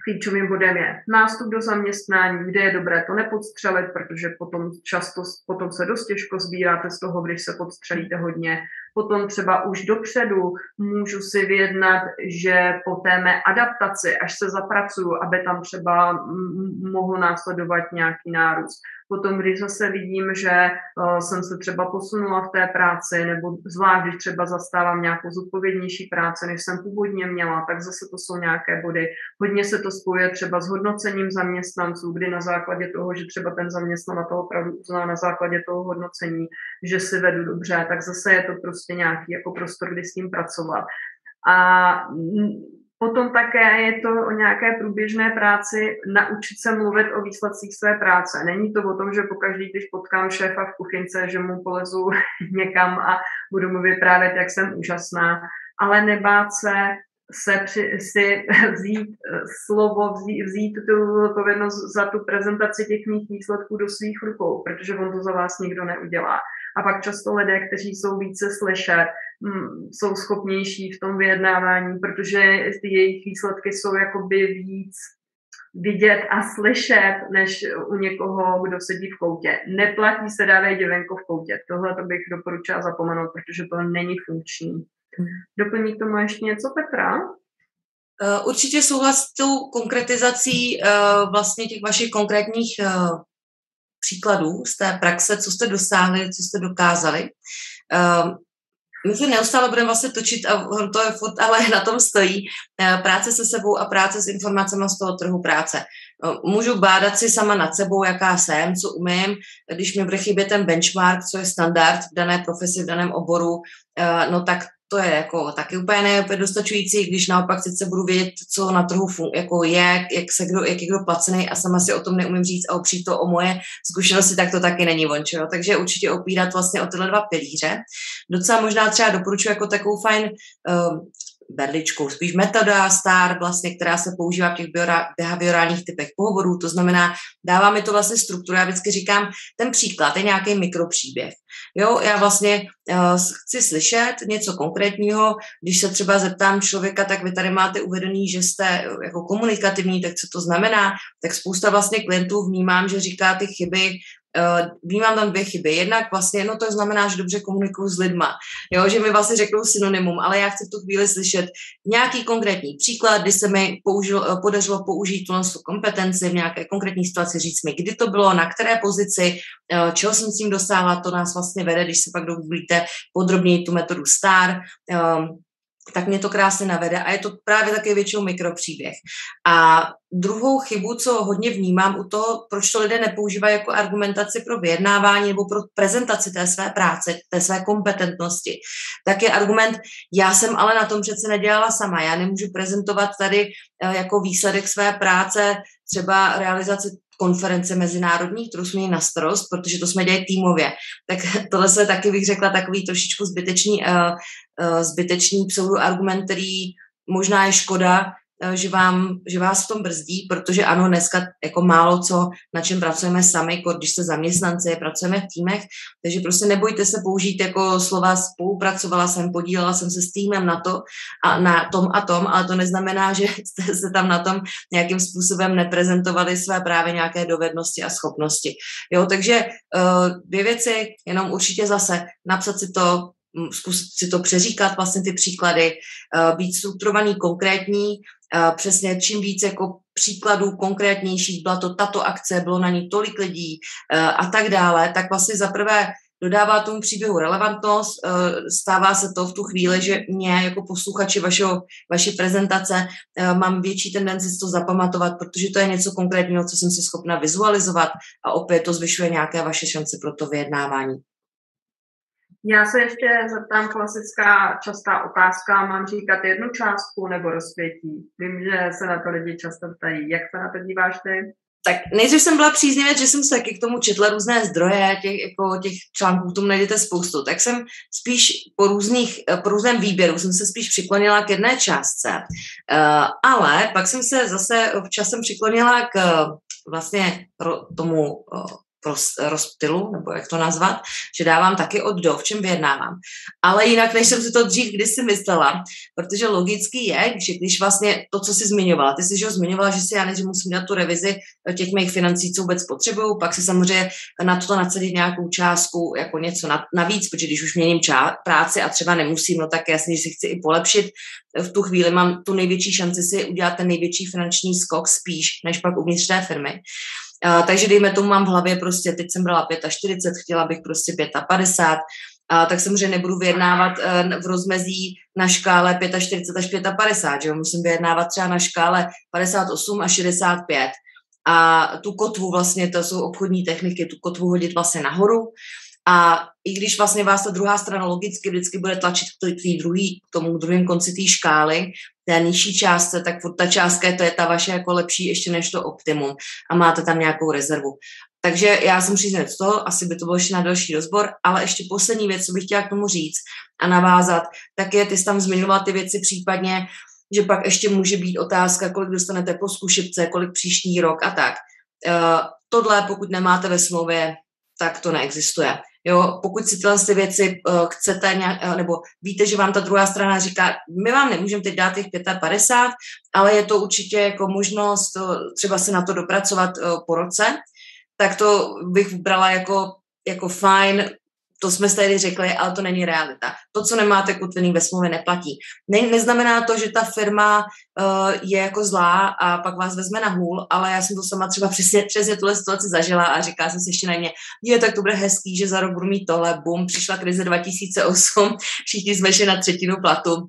klíčovým bodem je nástup do zaměstnání, kde je dobré to nepodstřelit, protože potom často potom se dost těžko sbíráte z toho, když se podstřelíte hodně. Potom třeba už dopředu můžu si vyjednat, že po té mé adaptaci, až se zapracuju, aby tam třeba mohl následovat nějaký nárůst. Potom, když zase vidím, že uh, jsem se třeba posunula v té práci, nebo zvlášť, když třeba zastávám nějakou zodpovědnější práci, než jsem původně měla, tak zase to jsou nějaké body. Hodně se to spojuje třeba s hodnocením zaměstnanců, kdy na základě toho, že třeba ten zaměstnavatel opravdu uzná na základě toho hodnocení, že si vedu dobře, tak zase je to prostě nějaký jako prostor, kdy s tím pracovat. A Potom také je to o nějaké průběžné práci naučit se mluvit o výsledcích své práce. Není to o tom, že pokaždý, když potkám šéfa v kuchynce, že mu polezu někam a budu mu vyprávět, jak jsem úžasná, ale nebát se se při, si vzít eh, slovo, vzít, vzít tu odpovědnost za tu prezentaci těch mých výsledků do svých rukou, protože on to za vás nikdo neudělá. A pak často lidé, kteří jsou více slyšet, mm, jsou schopnější v tom vyjednávání, protože ty jejich výsledky jsou jakoby víc vidět a slyšet, než u někoho, kdo sedí v koutě. Neplatí se dávej děvenko v koutě. Tohle to bych doporučila zapomenout, protože to není funkční. Hmm. Doplní k tomu ještě něco Petra?
Eh, určitě souhlas s tou konkretizací eh, vlastně těch vašich konkrétních eh, příkladů z té praxe, co jste dosáhli, co jste dokázali. My se neustále budeme vlastně točit a to je furt, ale na tom stojí práce se sebou a práce s informacemi z toho trhu práce. Můžu bádat si sama nad sebou, jaká jsem, co umím, když mi bude chybět ten benchmark, co je standard v dané profesi, v daném oboru, no tak to je jako taky úplně neúplně dostačující, když naopak sice budu vědět, co na trhu fun- jako je, jak, se kdo, jak je kdo placený a sama si o tom neumím říct a opřít to o moje zkušenosti, tak to taky není vončo. Takže určitě opírat vlastně o tyhle dva pilíře. Docela možná třeba doporučuji jako takovou fajn uh, berličkou, spíš metoda STAR, vlastně, která se používá v těch behaviorálních typech pohovorů, to znamená, dává mi to vlastně strukturu, já vždycky říkám, ten příklad je nějaký mikropříběh. Jo, já vlastně uh, chci slyšet něco konkrétního, když se třeba zeptám člověka, tak vy tady máte uvedený, že jste uh, jako komunikativní, tak co to znamená, tak spousta vlastně klientů vnímám, že říká ty chyby vnímám tam dvě chyby. Jednak vlastně, no to znamená, že dobře komunikuju s lidma, jo, že mi vlastně řeknou synonymum, ale já chci v tu chvíli slyšet nějaký konkrétní příklad, kdy se mi použil, uh, podařilo použít tu kompetenci v nějaké konkrétní situaci, říct mi, kdy to bylo, na které pozici, uh, čeho jsem s tím dosáhla, to nás vlastně vede, když se pak dogooglíte podrobněji tu metodu STAR, um, tak mě to krásně navede a je to právě také většinou mikropříběh. A druhou chybu, co hodně vnímám u toho, proč to lidé nepoužívají jako argumentaci pro vyjednávání nebo pro prezentaci té své práce, té své kompetentnosti, tak je argument, já jsem ale na tom přece nedělala sama, já nemůžu prezentovat tady eh, jako výsledek své práce třeba realizaci konference mezinárodní, kterou jsme měli na starost, protože to jsme dělali týmově. Tak tohle se taky bych řekla takový trošičku zbytečný, uh, uh, zbytečný pseudoargument, který možná je škoda, že, vám, že vás v tom brzdí, protože ano, dneska jako málo co, na čem pracujeme sami, jako když jste zaměstnanci, pracujeme v týmech, takže prostě nebojte se použít jako slova spolupracovala jsem, podílela jsem se s týmem na to a na tom a tom, ale to neznamená, že jste se tam na tom nějakým způsobem neprezentovali své právě nějaké dovednosti a schopnosti. Jo, takže uh, dvě věci, jenom určitě zase napsat si to, zkusit si to přeříkat, vlastně ty příklady, uh, být strukturovaný, konkrétní, přesně čím víc jako příkladů konkrétnějších, byla to tato akce, bylo na ní tolik lidí a tak dále, tak vlastně zaprvé dodává tomu příběhu relevantnost, stává se to v tu chvíli, že mě jako posluchači vašeho, vaší prezentace mám větší tendenci to zapamatovat, protože to je něco konkrétního, co jsem si schopna vizualizovat a opět to zvyšuje nějaké vaše šance pro to vyjednávání.
Já se ještě zeptám klasická častá otázka, mám říkat jednu částku nebo rozpětí? Vím, že se na to lidi často ptají. Jak se na to díváš ty?
tak nejdřív jsem byla příznivě, že jsem se taky k tomu četla různé zdroje, těch, jako těch článků, tomu najdete spoustu, tak jsem spíš po, různých, po různém výběru jsem se spíš přiklonila k jedné částce, uh, ale pak jsem se zase v časem přiklonila k vlastně tomu uh, rozptylu, nebo jak to nazvat, že dávám taky od do, v čem vyjednávám. Ale jinak, než jsem si to dřív kdysi myslela, protože logický je, že když vlastně to, co jsi zmiňovala, ty jsi že zmiňovala, že si já než musím dělat tu revizi těch mých financí, co vůbec potřebuju, pak si samozřejmě na to nacedit nějakou částku, jako něco navíc, protože když už měním čá, práci a třeba nemusím, no tak jasně, že si chci i polepšit, v tu chvíli mám tu největší šanci si udělat ten největší finanční skok spíš, než pak uvnitř té firmy. Takže dejme tomu, mám v hlavě prostě, teď jsem brala 45, chtěla bych prostě 55, a tak samozřejmě nebudu vyjednávat uh, v rozmezí na škále 45 až 55, že jo? musím vyjednávat třeba na škále 58 až 65. A tu kotvu vlastně, to jsou obchodní techniky, tu kotvu hodit vlastně nahoru. A i když vlastně vás ta druhá strana logicky vždycky bude tlačit k, tý druhý, k tomu druhém konci té škály, té nižší částce, tak furt ta částka to je ta vaše jako lepší ještě než to optimum a máte tam nějakou rezervu. Takže já jsem příznat toho, asi by to bylo ještě na další rozbor, ale ještě poslední věc, co bych chtěla k tomu říct a navázat, tak je, ty jsi tam zmiňovala ty věci případně, že pak ještě může být otázka, kolik dostanete po zkušebce, kolik příští rok a tak. Uh, tohle, pokud nemáte ve smlouvě, tak to neexistuje. Jo, pokud si tyhle ty věci uh, chcete nějak, uh, nebo víte, že vám ta druhá strana říká, my vám nemůžeme teď dát těch 55, ale je to určitě jako možnost uh, třeba se na to dopracovat uh, po roce, tak to bych brala jako, jako fajn, to jsme tady řekli, ale to není realita. To, co nemáte kutvený ve smlouvě, neplatí. Ne, neznamená to, že ta firma uh, je jako zlá a pak vás vezme na hůl, ale já jsem to sama třeba přesně, přesně tuhle situaci zažila a říká jsem si ještě na mě, je, tak to bude hezký, že za rok budu mít tohle, bum, přišla krize 2008, všichni jsme šli na třetinu platu,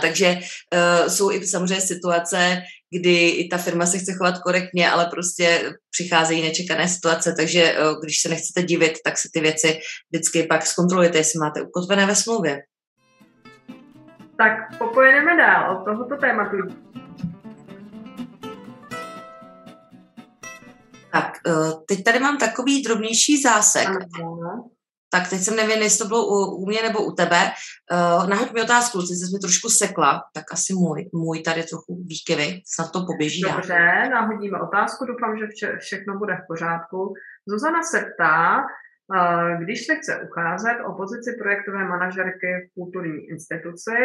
takže uh, jsou i samozřejmě situace, kdy i ta firma se chce chovat korektně, ale prostě přicházejí nečekané situace, takže uh, když se nechcete divit, tak si ty věci vždycky pak zkontrolujete, jestli máte ukotvené ve smlouvě.
Tak popojeneme dál od tohoto tématu.
Tak, teď tady mám takový drobnější zásek. Ano tak teď jsem nevím, jestli to bylo u, u mě nebo u tebe. Uh, nahoď mi otázku, Luci, jsi mi trošku sekla, tak asi můj, můj tady trochu výkyvy, snad to poběží.
Dobře, já. nahodíme otázku, doufám, že vše, všechno bude v pořádku. Zuzana se ptá, uh, když se chce ucházet o pozici projektové manažerky v kulturní instituci,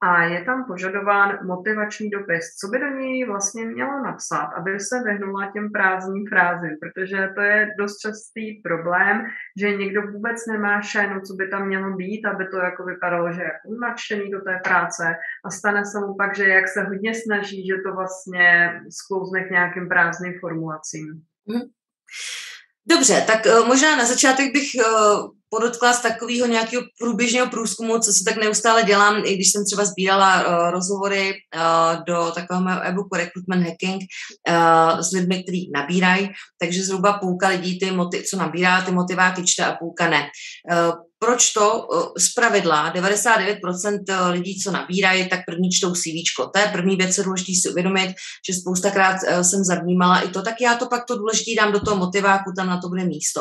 a je tam požadován motivační dopis. Co by do něj vlastně mělo napsat, aby se vyhnula těm prázdným frázím, protože to je dost častý problém, že někdo vůbec nemá šénu, co by tam mělo být, aby to jako vypadalo, že je nadšený do té práce a stane se mu pak, že jak se hodně snaží, že to vlastně sklouzne k nějakým prázdným formulacím. Hmm.
Dobře, tak uh, možná na začátek bych uh, podotkla z takového nějakého průběžného průzkumu, co si tak neustále dělám, i když jsem třeba sbírala uh, rozhovory do takového mého e-booku Recruitment Hacking s lidmi, kteří nabírají, takže zhruba půlka lidí, ty co nabírá, ty motiváky čte a půlka ne. Proč to? Z pravidla 99% lidí, co nabírají, tak první čtou CV. To je první věc, co důležité si uvědomit, že spoustakrát jsem zavnímala i to, tak já to pak to důležité dám do toho motiváku, tam na to bude místo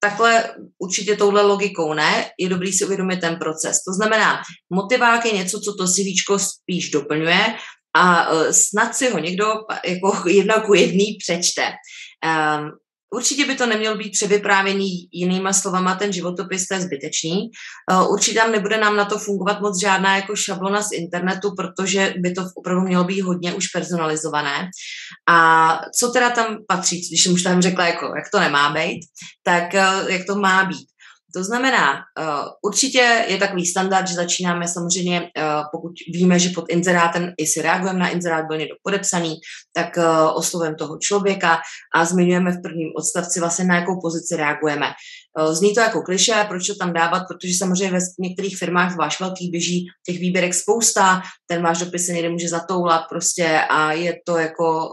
takhle určitě touhle logikou ne, je dobrý si uvědomit ten proces. To znamená, motivák je něco, co to CV spíš doplňuje a snad si ho někdo jako jedno ku jedný přečte. Určitě by to nemělo být převyprávěný jinýma slovama, ten životopis to je zbytečný. Určitě tam nebude nám na to fungovat moc žádná jako šablona z internetu, protože by to opravdu mělo být hodně už personalizované. A co teda tam patří, když jsem už tam řekla, jako, jak to nemá být, tak jak to má být. To znamená, uh, určitě je takový standard, že začínáme samozřejmě, uh, pokud víme, že pod inzerátem, jestli reagujeme na inzerát, byl někdo podepsaný, tak uh, oslovujeme toho člověka a zmiňujeme v prvním odstavci vlastně na jakou pozici reagujeme. Zní to jako kliše, proč to tam dávat, protože samozřejmě ve některých firmách váš velký běží těch výběrek spousta, ten váš dopis se někde může zatoulat prostě a je to jako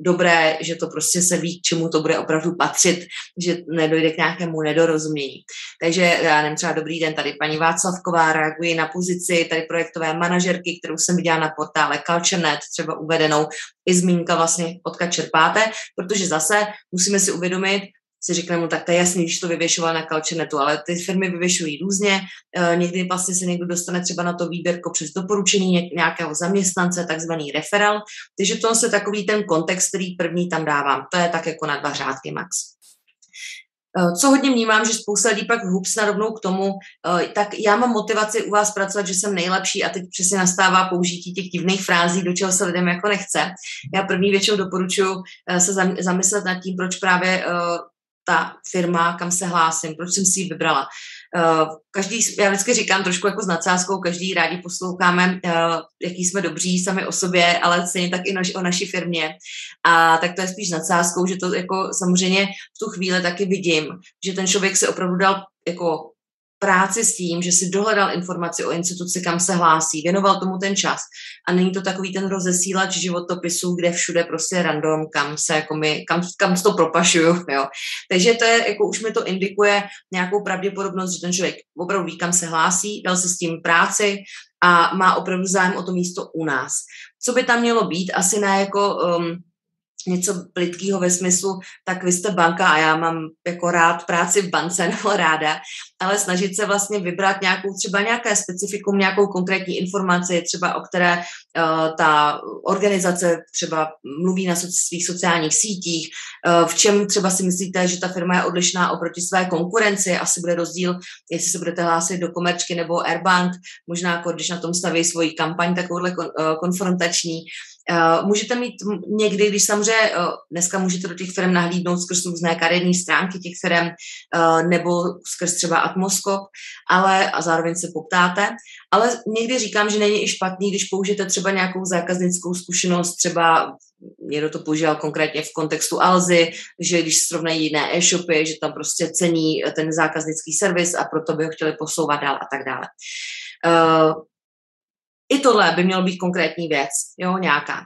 dobré, že to prostě se ví, k čemu to bude opravdu patřit, že nedojde k nějakému nedorozumění. Takže já nevím, třeba dobrý den, tady paní Václavková reaguje na pozici tady projektové manažerky, kterou jsem viděla na portále CultureNet, třeba uvedenou i zmínka vlastně, odkud čerpáte, protože zase musíme si uvědomit, si řekneme, tak to je jasný, když to vyvěšoval na Kalčenetu, ale ty firmy vyvěšují různě, e, někdy vlastně se někdo dostane třeba na to výběrko přes doporučení nějakého zaměstnance, takzvaný referral, takže to je takový ten kontext, který první tam dávám, to je tak jako na dva řádky max. E, co hodně vnímám, že spousta lidí pak hubsna rovnou k tomu, e, tak já mám motivaci u vás pracovat, že jsem nejlepší a teď přesně nastává použití těch divných frází, do čeho se lidem jako nechce. Já první většinou doporučuji se zamyslet nad tím, proč právě ta firma, kam se hlásím, proč jsem si ji vybrala. Uh, každý, já vždycky říkám trošku jako s nadsázkou, každý rádi posloucháme, uh, jaký jsme dobří sami o sobě, ale stejně tak i naši, o naší firmě. A tak to je spíš nadsázkou, že to jako samozřejmě v tu chvíli taky vidím, že ten člověk se opravdu dal jako práci s tím, že si dohledal informaci o instituci, kam se hlásí, věnoval tomu ten čas. A není to takový ten rozesílač životopisů, kde všude prostě random, kam se jako my, kam, kam to propašuju, jo. Takže to je, jako už mi to indikuje nějakou pravděpodobnost, že ten člověk opravdu ví, kam se hlásí, dal si s tím práci a má opravdu zájem o to místo u nás. Co by tam mělo být? Asi ne jako um, něco plitkého ve smyslu, tak vy jste banka a já mám jako rád práci v bance nebo ráda, ale snažit se vlastně vybrat nějakou třeba nějaké specifikum, nějakou konkrétní informaci, třeba o které uh, ta organizace třeba mluví na svých sociálních sítích, uh, v čem třeba si myslíte, že ta firma je odlišná oproti své konkurenci, asi bude rozdíl, jestli se budete hlásit do komerčky nebo Airbank, možná jako když na tom staví svoji kampaň takovouhle kon- uh, konfrontační, můžete mít někdy, když samozřejmě uh, dneska můžete do těch firm nahlídnout skrz různé kariérní stránky těch firm uh, nebo skrz třeba Atmoskop, ale a zároveň se poptáte, ale někdy říkám, že není i špatný, když použijete třeba nějakou zákaznickou zkušenost, třeba někdo to používal konkrétně v kontextu Alzy, že když srovnají jiné e-shopy, že tam prostě cení ten zákaznický servis a proto by ho chtěli posouvat dál a tak dále. I tohle by mělo být konkrétní věc, jo, nějaká.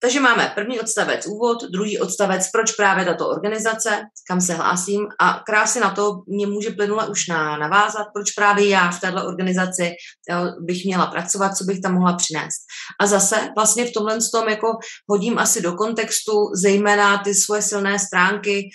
Takže máme první odstavec úvod, druhý odstavec, proč právě tato organizace, kam se hlásím a krásně na to mě může plynule už na, navázat, proč právě já v této organizaci jo, bych měla pracovat, co bych tam mohla přinést. A zase vlastně v tomhle tom jako hodím asi do kontextu zejména ty svoje silné stránky,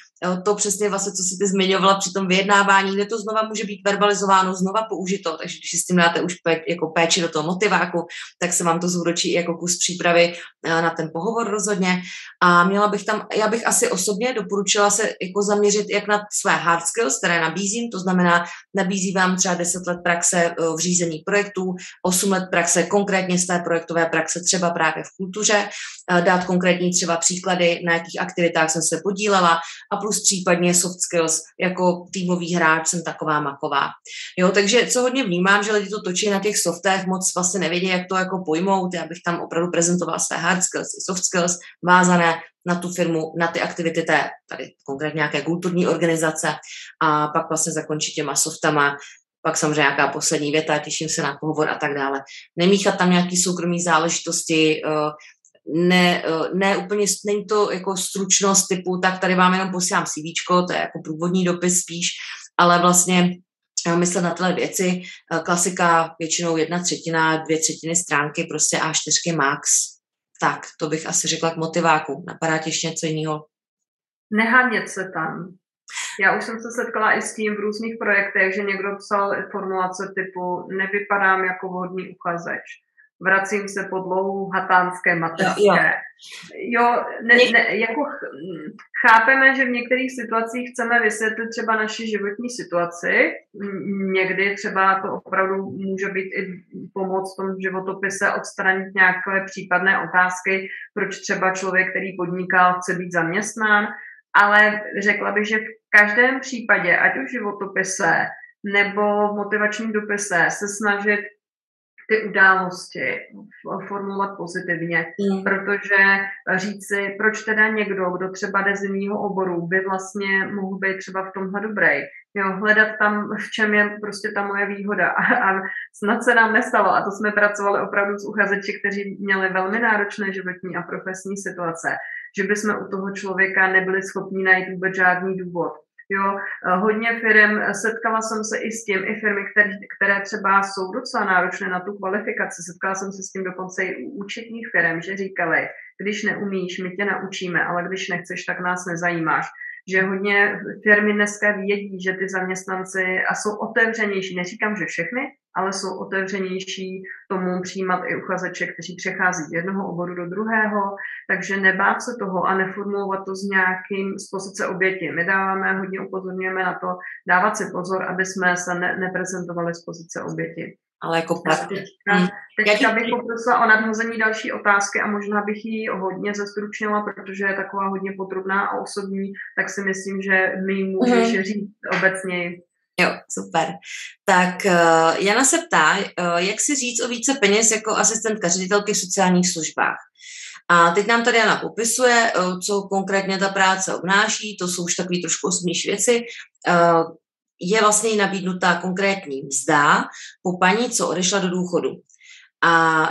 to přesně vlastně, co si ty zmiňovala při tom vyjednávání, kde to znova může být verbalizováno, znova použito, takže když s tím dáte už pé, jako péči do toho motiváku, tak se vám to zúročí jako kus přípravy eh, na ten pohovor rozhodně. A měla bych tam, já bych asi osobně doporučila se jako zaměřit jak na své hard skills, které nabízím, to znamená, nabízí vám třeba 10 let praxe eh, v řízení projektů, 8 let praxe konkrétně z té projektové praxe třeba právě v kultuře, dát konkrétní třeba příklady, na jakých aktivitách jsem se podílela a plus případně soft skills, jako týmový hráč jsem taková maková. Jo, takže co hodně vnímám, že lidi to točí na těch softech, moc vlastně nevědí, jak to jako pojmout, já bych tam opravdu prezentovala své hard skills i soft skills, vázané na tu firmu, na ty aktivity té, tady konkrétně nějaké kulturní organizace a pak vlastně zakončit těma softama, pak samozřejmě nějaká poslední věta, těším se na pohovor a tak dále. Nemíchat tam nějaký soukromý záležitosti, eh, ne, eh, ne úplně, není to jako stručnost typu, tak tady vám jenom posílám CV, to je jako průvodní dopis spíš, ale vlastně eh, myslet na tyhle věci. Eh, klasika většinou jedna třetina, dvě třetiny stránky, prostě A4 max. Tak, to bych asi řekla k motiváku. Napadá ti ještě něco jiného?
Nehánět se tam. Já už jsem se setkala i s tím v různých projektech, že někdo psal formulace typu nevypadám jako vhodný uchazeč vracím se po dlouhou hatánské mateřské. Jo, jo ne, ne, jako chápeme, že v některých situacích chceme vysvětlit třeba naši životní situaci. Někdy třeba to opravdu může být i pomoc v tom životopise odstranit nějaké případné otázky, proč třeba člověk, který podniká, chce být zaměstnán. Ale řekla bych, že v každém případě, ať už v životopise nebo v motivačním dopise, se snažit ty události formulovat pozitivně, mm. protože říct si, proč teda někdo, kdo třeba jde z jiného oboru, by vlastně mohl být třeba v tomhle dobrý. Jo, hledat tam, v čem je prostě ta moje výhoda. A, a snad se nám nestalo, a to jsme pracovali opravdu s uchazeči, kteří měli velmi náročné životní a profesní situace. že bychom u toho člověka nebyli schopni najít vůbec žádný důvod. Jo, hodně firm, setkala jsem se i s tím, i firmy, které, které třeba jsou docela náročné na tu kvalifikaci, setkala jsem se s tím dokonce i u účetních firm, že říkali, když neumíš, my tě naučíme, ale když nechceš, tak nás nezajímáš. Že hodně firmy dneska vědí, že ty zaměstnanci a jsou otevřenější, neříkám, že všechny, ale jsou otevřenější tomu přijímat i uchazeče, kteří přechází z jednoho oboru do druhého, takže nebát se toho a neformulovat to s nějakým z pozice oběti. My dáváme, hodně upozorňujeme na to, dávat si pozor, aby jsme se ne, neprezentovali z pozice oběti
ale jako
praktik. Teďka, teďka bych poprosila o nadhození další otázky a možná bych ji hodně zestručnila, protože je taková hodně podrobná a osobní, tak si myslím, že mi můžeš mm. říct obecně.
Jo, super. Tak uh, Jana se ptá, uh, jak si říct o více peněz jako asistentka ředitelky v sociálních službách. A teď nám tady Jana popisuje, uh, co konkrétně ta práce obnáší, to jsou už takové trošku osobnější věci je vlastně jí nabídnutá konkrétní mzda po paní, co odešla do důchodu. A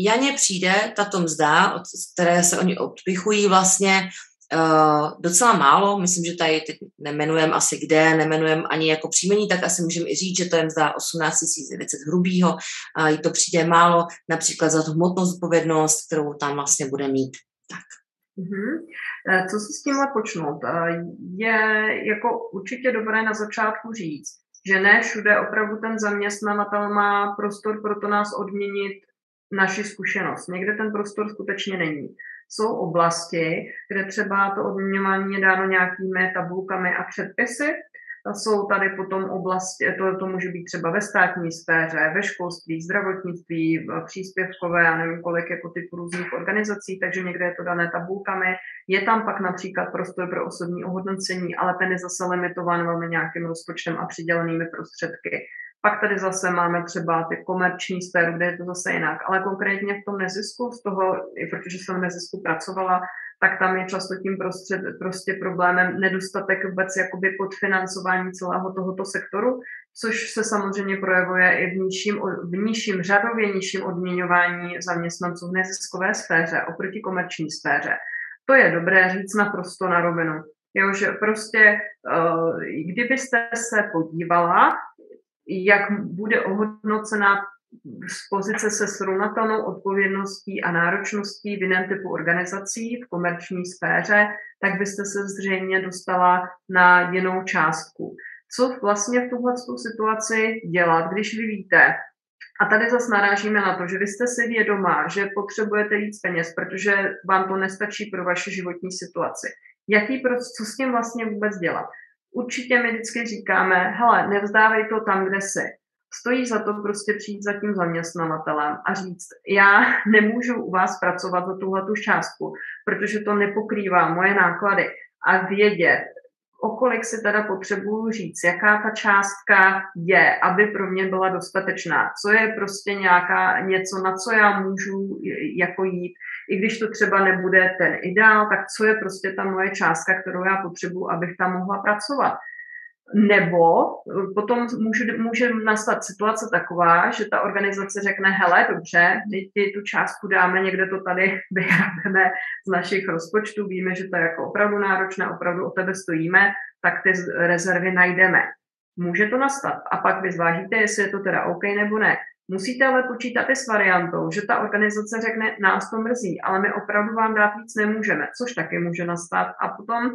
Janě přijde tato mzda, od které se oni odpichují vlastně uh, docela málo. Myslím, že tady teď nemenujeme asi kde, nemenujeme ani jako příjmení, tak asi můžeme i říct, že to je mzda 18 900 hrubýho a jí to přijde málo například za tu hmotnou zodpovědnost, kterou tam vlastně bude mít. Tak.
Mm-hmm. Co si s tímhle počnout? Eh, je jako určitě dobré na začátku říct, že ne všude opravdu ten zaměstnavatel má prostor pro to nás odměnit naši zkušenost. Někde ten prostor skutečně není. Jsou oblasti, kde třeba to odměňování je dáno nějakými tabulkami a předpisy, jsou tady potom oblasti, to, to může být třeba ve státní sféře, ve školství, zdravotnictví, příspěvkové, já nevím kolik jako typu různých organizací, takže někde je to dané tabulkami. Je tam pak například prostor pro osobní ohodnocení, ale ten je zase limitován velmi nějakým rozpočtem a přidělenými prostředky. Pak tady zase máme třeba ty komerční sféru, kde je to zase jinak. Ale konkrétně v tom nezisku, z toho, i protože jsem v nezisku pracovala, tak tam je často tím prostřed, prostě problémem nedostatek vůbec jakoby podfinancování celého tohoto sektoru, což se samozřejmě projevuje i v nižším, v nižším řadově nižším odměňování zaměstnanců v neziskové sféře oproti komerční sféře. To je dobré říct naprosto na rovinu. Jo, že prostě, uh, kdybyste se podívala, jak bude ohodnocena z pozice se srovnatelnou odpovědností a náročností v jiném typu organizací v komerční sféře, tak byste se zřejmě dostala na jinou částku. Co vlastně v tuhle situaci dělat, když vy víte, a tady zase narážíme na to, že vy jste si vědomá, že potřebujete víc peněz, protože vám to nestačí pro vaši životní situaci. Jaký, co s tím vlastně vůbec dělat? Určitě my vždycky říkáme, hele, nevzdávej to tam, kde jsi. Stojí za to prostě přijít za tím zaměstnavatelem a říct, já nemůžu u vás pracovat za tuhle tu částku, protože to nepokrývá moje náklady. A vědět, o kolik si teda potřebuju říct, jaká ta částka je, aby pro mě byla dostatečná, co je prostě nějaká něco, na co já můžu jako jít, i když to třeba nebude ten ideál, tak co je prostě ta moje částka, kterou já potřebuju, abych tam mohla pracovat. Nebo potom může, může nastat situace taková, že ta organizace řekne, hele, dobře, my ti tu částku dáme, někde to tady vyhrabeme z našich rozpočtů, víme, že to je jako opravdu náročné, opravdu o tebe stojíme, tak ty rezervy najdeme. Může to nastat. A pak vy zvážíte, jestli je to teda OK nebo ne. Musíte ale počítat i s variantou, že ta organizace řekne, nás to mrzí, ale my opravdu vám dát víc nemůžeme, což taky může nastat. A potom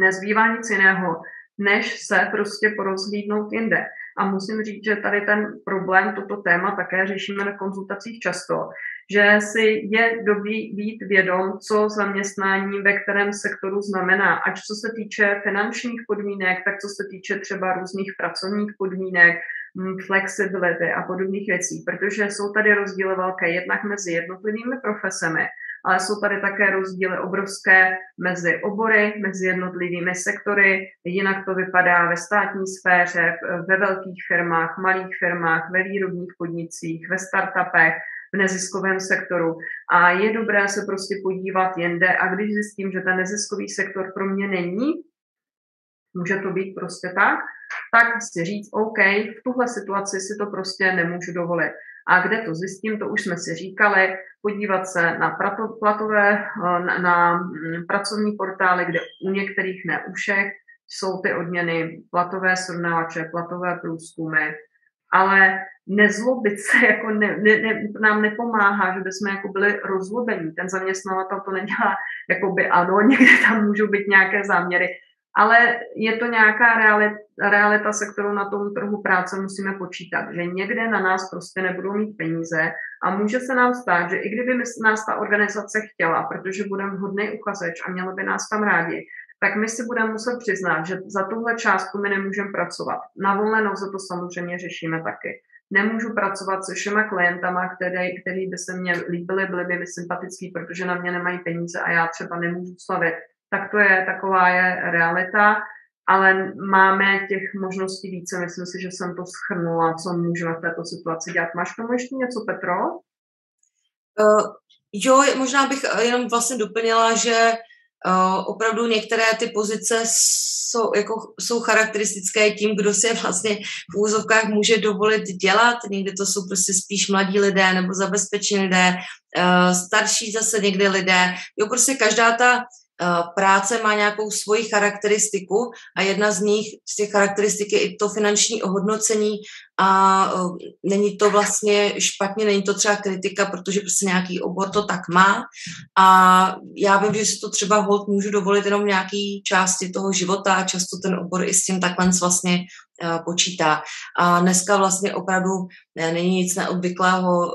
nezbývá nic jiného, než se prostě porozhlídnout jinde. A musím říct, že tady ten problém, toto téma také řešíme na konzultacích často, že si je dobrý být vědom, co zaměstnání ve kterém sektoru znamená, ať co se týče finančních podmínek, tak co se týče třeba různých pracovních podmínek, mm, flexibility a podobných věcí, protože jsou tady rozdíly velké jednak mezi jednotlivými profesemi, ale jsou tady také rozdíly obrovské mezi obory, mezi jednotlivými sektory. Jinak to vypadá ve státní sféře, ve velkých firmách, malých firmách, ve výrobních podnicích, ve startupech, v neziskovém sektoru. A je dobré se prostě podívat jinde a když zjistím, že ten neziskový sektor pro mě není, může to být prostě tak, tak si říct, OK, v tuhle situaci si to prostě nemůžu dovolit. A kde to zjistím, to už jsme si říkali, podívat se na platové, eh, na, na mm, pracovní portály, kde u některých, ne u všech, jsou ty odměny, platové srovnávače, platové průzkumy, ale nezlobit se jako ne, ne, ne, nám nepomáhá, že bychom jako byli rozlobení. Ten zaměstnavatel to nedělá, jako by ano, někde tam můžou být nějaké záměry, ale je to nějaká realita, realita, se kterou na tom trhu práce musíme počítat, že někde na nás prostě nebudou mít peníze a může se nám stát, že i kdyby nás ta organizace chtěla, protože budeme hodný uchazeč a měla by nás tam rádi, tak my si budeme muset přiznat, že za tuhle částku my nemůžeme pracovat. Na volné noze to samozřejmě řešíme taky. Nemůžu pracovat se všema klientama, který, který by se mně líbili, byli by mi sympatický, protože na mě nemají peníze a já třeba nemůžu slavit tak to je, taková je realita, ale máme těch možností více. Myslím si, že jsem to schrnula, co můžeme v této situaci dělat. Máš tomu ještě něco, Petro?
Uh, jo, možná bych jenom vlastně doplnila, že uh, opravdu některé ty pozice jsou, jako, jsou charakteristické tím, kdo si je vlastně v úzovkách může dovolit dělat. Někdy to jsou prostě spíš mladí lidé nebo zabezpečení lidé, uh, starší zase někdy lidé. Jo, prostě každá ta Eh, práce má nějakou svoji charakteristiku a jedna z nich, z těch charakteristik je i to finanční ohodnocení a eh, není to vlastně špatně, není to třeba kritika, protože prostě nějaký obor to tak má a já vím, že si to třeba hold můžu dovolit jenom nějaký části toho života a často ten obor i s tím takhle vlastně eh, počítá. A dneska vlastně opravdu není nic neobvyklého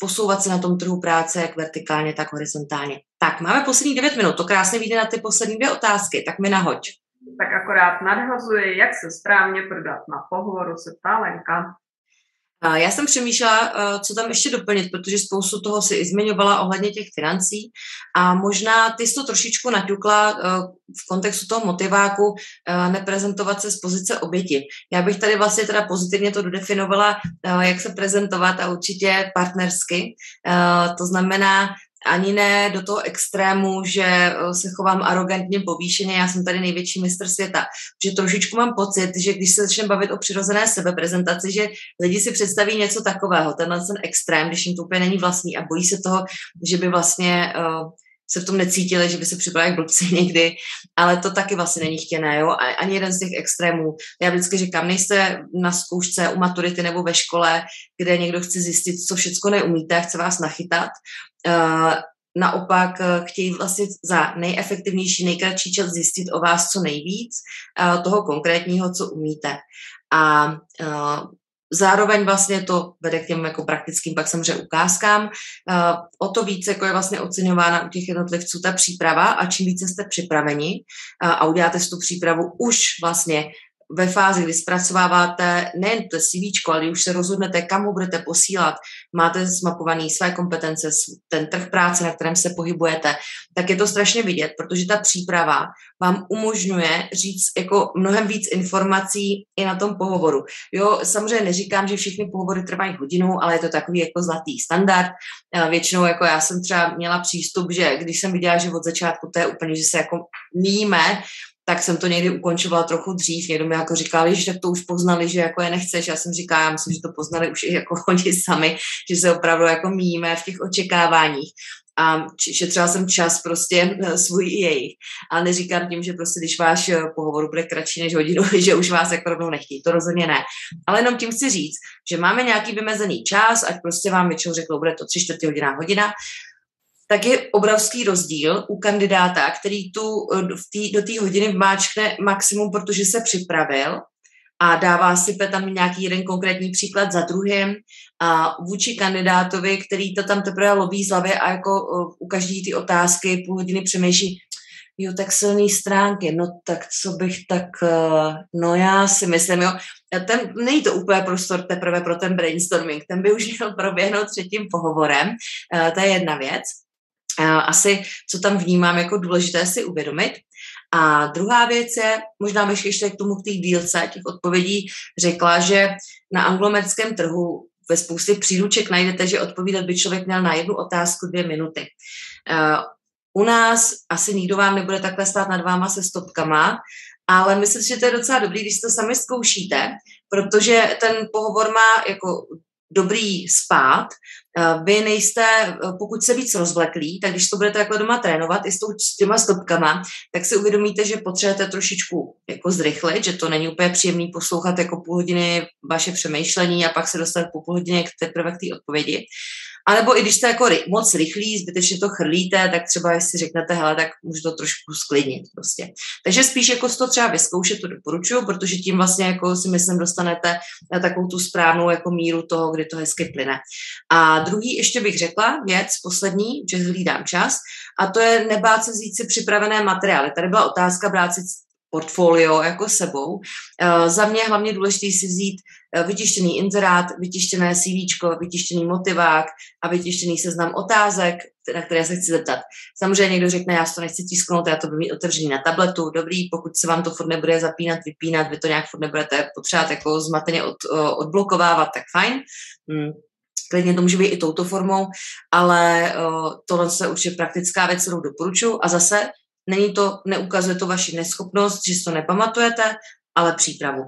posouvat se na tom trhu práce jak vertikálně, tak horizontálně. Tak, máme poslední 9 minut, to krásně vyjde na ty poslední dvě otázky, tak mi nahoď.
Tak akorát nadhazuji, jak se správně prodat na pohovoru, se ptá Lenka.
Já jsem přemýšlela, eh, co tam ještě doplnit, protože spoustu toho si i zmiňovala ohledně těch financí a možná ty jsi to trošičku naťukla eh, v kontextu toho motiváku eh, neprezentovat se z pozice oběti. Já bych tady vlastně teda pozitivně to dodefinovala, jak se prezentovat a určitě partnersky. To znamená, ani ne do toho extrému, že eh, se chovám arrogantně povýšeně, já jsem tady největší mistr světa. Že trošičku mám pocit, že když se začneme bavit o přirozené sebeprezentaci, že lidi si představí něco takového, tenhle ten extrém, když jim to úplně není vlastní a bojí se toho, že by vlastně uh, se v tom necítili, že by se připadali jak blbci někdy, ale to taky vlastně není chtěné, jo, a ani jeden z těch extrémů. Já vždycky říkám, nejste na zkoušce u maturity nebo ve škole, kde někdo chce zjistit, co všechno neumíte, chce vás nachytat, uh, naopak eh, chtějí vlastně za nejefektivnější, nejkratší čas zjistit o vás co nejvíc, uh, toho konkrétního, co umíte. A Zároveň vlastně to vede k těm jako praktickým pak samozřejmě ukázkám. O to více jako je vlastně oceňována u těch jednotlivců ta příprava a čím více jste připraveni a uděláte si tu přípravu už vlastně ve fázi, kdy zpracováváte nejen to CV, ale už se rozhodnete, kam ho budete posílat, máte zmapovaný své kompetence, ten trh práce, na kterém se pohybujete, tak je to strašně vidět, protože ta příprava vám umožňuje říct jako mnohem víc informací i na tom pohovoru. Jo, samozřejmě neříkám, že všechny pohovory trvají hodinu, ale je to takový jako zlatý standard. Většinou jako já jsem třeba měla přístup, že když jsem viděla, že od začátku to je úplně, že se jako míme, tak jsem to někdy ukončovala trochu dřív. Někdo mi jako říkal, že to už poznali, že jako je nechceš. Já jsem říkala, já myslím, že to poznali už i jako oni sami, že se opravdu jako míme v těch očekáváních a šetřila jsem čas prostě eh, svůj i jejich. A neříkám tím, že prostě když váš eh, pohovor bude kratší než hodinu, že už vás jako rovnou nechtějí, to rozhodně ne. Ale jenom tím chci říct, že máme nějaký vymezený čas, ať prostě vám většinou řeklo, bude to tři čtvrtě hodina, hodina, tak je obrovský rozdíl u kandidáta, který tu eh, v tý, do té hodiny vmáčkne maximum, protože se připravil a dává si tam nějaký jeden konkrétní příklad za druhým a vůči kandidátovi, který to tam teprve loví z hlavy a jako eh, u každé ty otázky půl hodiny přemýšlí, jo, tak silné stránky, no tak co bych tak, eh, no já si myslím, jo, ten, není to úplně prostor teprve pro ten brainstorming, ten by už měl proběhnout třetím pohovorem, to je jedna věc asi, co tam vnímám jako důležité si uvědomit. A druhá věc je, možná bych ještě k tomu k té dílce těch odpovědí řekla, že na anglomeckém trhu ve spoustě příruček najdete, že odpovídat by člověk měl na jednu otázku dvě minuty. U nás asi nikdo vám nebude takhle stát nad váma se stopkama, ale myslím že to je docela dobrý, když to sami zkoušíte, protože ten pohovor má jako dobrý spát. Vy nejste, pokud se víc rozvleklí, tak když to budete takhle doma trénovat i s, tou, s těma stopkama, tak si uvědomíte, že potřebujete trošičku jako zrychlit, že to není úplně příjemný poslouchat jako půl hodiny vaše přemýšlení a pak se dostat po půl hodině k teprve k té odpovědi. A nebo i když jste jako moc rychlí, zbytečně to chrlíte, tak třeba jestli řeknete, hele, tak můžu to trošku sklidnit prostě. Takže spíš jako to třeba vyzkoušet, to doporučuju, protože tím vlastně jako si myslím dostanete na takovou tu správnou jako míru toho, kdy to hezky plyne. A druhý ještě bych řekla věc, poslední, že hlídám čas, a to je nebát se vzít si připravené materiály. Tady byla otázka brát si portfolio jako sebou. Uh, za mě je hlavně důležité si vzít uh, vytištěný inzerát, vytištěné CV, vytištěný motivák a vytištěný seznam otázek, na které se chci zeptat. Samozřejmě někdo řekne, já to nechci tisknout, já to budu mít otevřený na tabletu, dobrý, pokud se vám to furt nebude zapínat, vypínat, vy to nějak furt nebudete potřebovat jako zmateně od, uh, odblokovávat, tak fajn. Hmm. Klidně to může být i touto formou, ale uh, tohle se určitě praktická věc, kterou doporučuji. A zase Není to, neukazuje to vaši neschopnost, že si to nepamatujete, ale přípravu.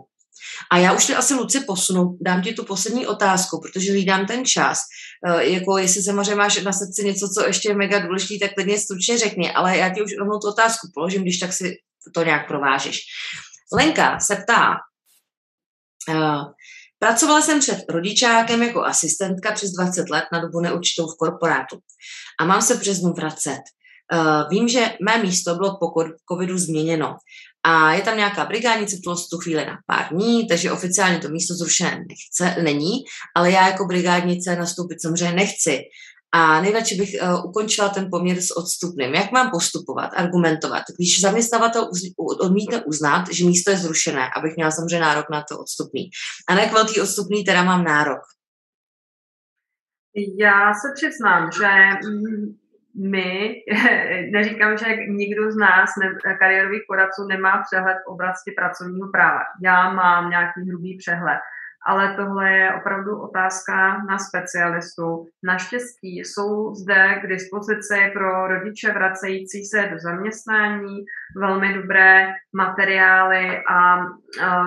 A já už ty asi, Luci, posunu, dám ti tu poslední otázku, protože hlídám ten čas. E, jako jestli samozřejmě máš na srdci něco, co ještě je mega důležité, tak klidně stručně řekni, ale já ti už rovnou tu otázku položím, když tak si to nějak provážeš. Lenka se ptá, e, Pracovala jsem před rodičákem jako asistentka přes 20 let na dobu neurčitou v korporátu a mám se přes vracet. Uh, vím, že mé místo bylo po covidu změněno a je tam nějaká brigádnice, to tu chvíli na pár dní, takže oficiálně to místo zrušené nechce, není, ale já jako brigádnice nastoupit samozřejmě nechci. A nejradši bych uh, ukončila ten poměr s odstupným. Jak mám postupovat, argumentovat, když zaměstnavatel odmítne uznat, že místo je zrušené, abych měla samozřejmě nárok na to odstupný. A na jak velký odstupný teda mám nárok?
Já se přiznám, že mm, my, neříkám, že nikdo z nás, ne, kariérových poradců, nemá přehled v oblasti pracovního práva. Já mám nějaký hrubý přehled, ale tohle je opravdu otázka na specialistu. Naštěstí jsou zde k dispozici pro rodiče vracející se do zaměstnání velmi dobré materiály a,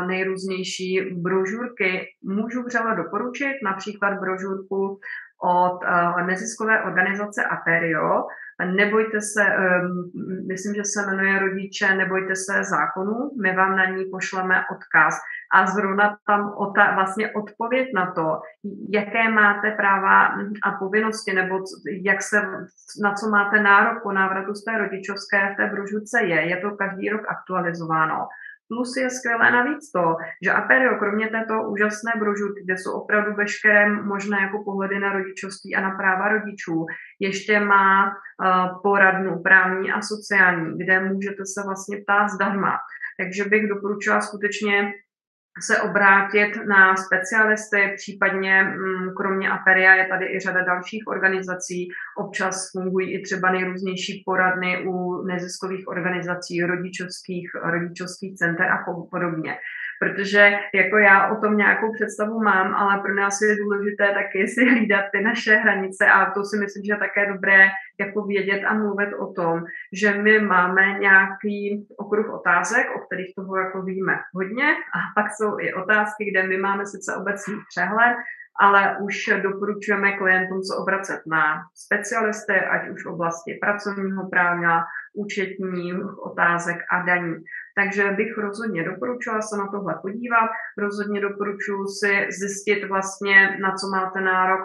nejrůznější brožurky. Můžu vřele doporučit například brožurku od uh, neziskové organizace Aperio. Nebojte se, um, myslím, že se jmenuje Rodiče, nebojte se zákonu, my vám na ní pošleme odkaz. A zrovna tam ota, vlastně odpověď na to, jaké máte práva a povinnosti, nebo jak se, na co máte nárok po návratu z té rodičovské v té brožurce je. Je to každý rok aktualizováno. Plus je skvělé navíc to, že Aperio, kromě této úžasné brožurky, kde jsou opravdu veškeré možné jako pohledy na rodičovství a na práva rodičů, ještě má uh, poradnu právní a sociální, kde můžete se vlastně ptát zdarma. Takže bych doporučila skutečně se obrátit na specialisty, případně mm, kromě Aperia je tady i řada dalších organizací. Občas fungují i třeba nejrůznější poradny u neziskových organizací, rodičovských, rodičovských center a podobně protože jako já o tom nějakou představu mám, ale pro nás je důležité taky si hlídat ty naše hranice a to si myslím, že je také dobré jako vědět a mluvit o tom, že my máme nějaký okruh otázek, o kterých toho jako víme hodně. A pak jsou i otázky, kde my máme sice obecný přehled, ale už doporučujeme klientům se obracet na specialisty, ať už v oblasti pracovního práva, účetních otázek a daní. Takže bych rozhodně doporučila se na tohle podívat, rozhodně doporučuji si zjistit vlastně, na co máte nárok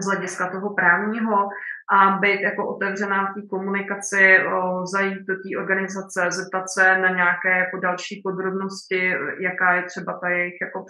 z hlediska toho právního a být jako otevřená v té komunikaci, zajít do té organizace, zeptat se na nějaké jako další podrobnosti, jaká je třeba ta jejich jako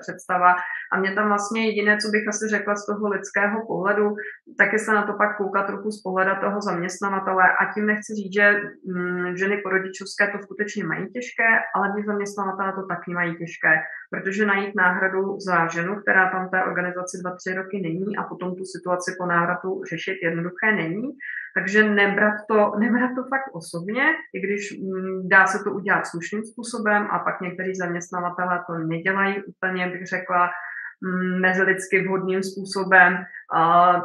představa. A mě tam vlastně jediné, co bych asi řekla z toho lidského pohledu, taky se na to pak koukat trochu z pohledu toho zaměstnavatele a tím nechci říct, že mm, ženy porodičovské to skutečně mají těžké, ale ty zaměstnavatele to taky mají těžké, protože najít náhradu za ženu, která tam té organizaci dva, tři roky není a potom tu situaci po návratu řešit jednoduché není. Takže nebrat to, nebrat to fakt osobně, i když mm, dá se to udělat slušným způsobem a pak někteří zaměstnavatele to nedělají úplně, bych řekla, mm, mezilidsky vhodným způsobem,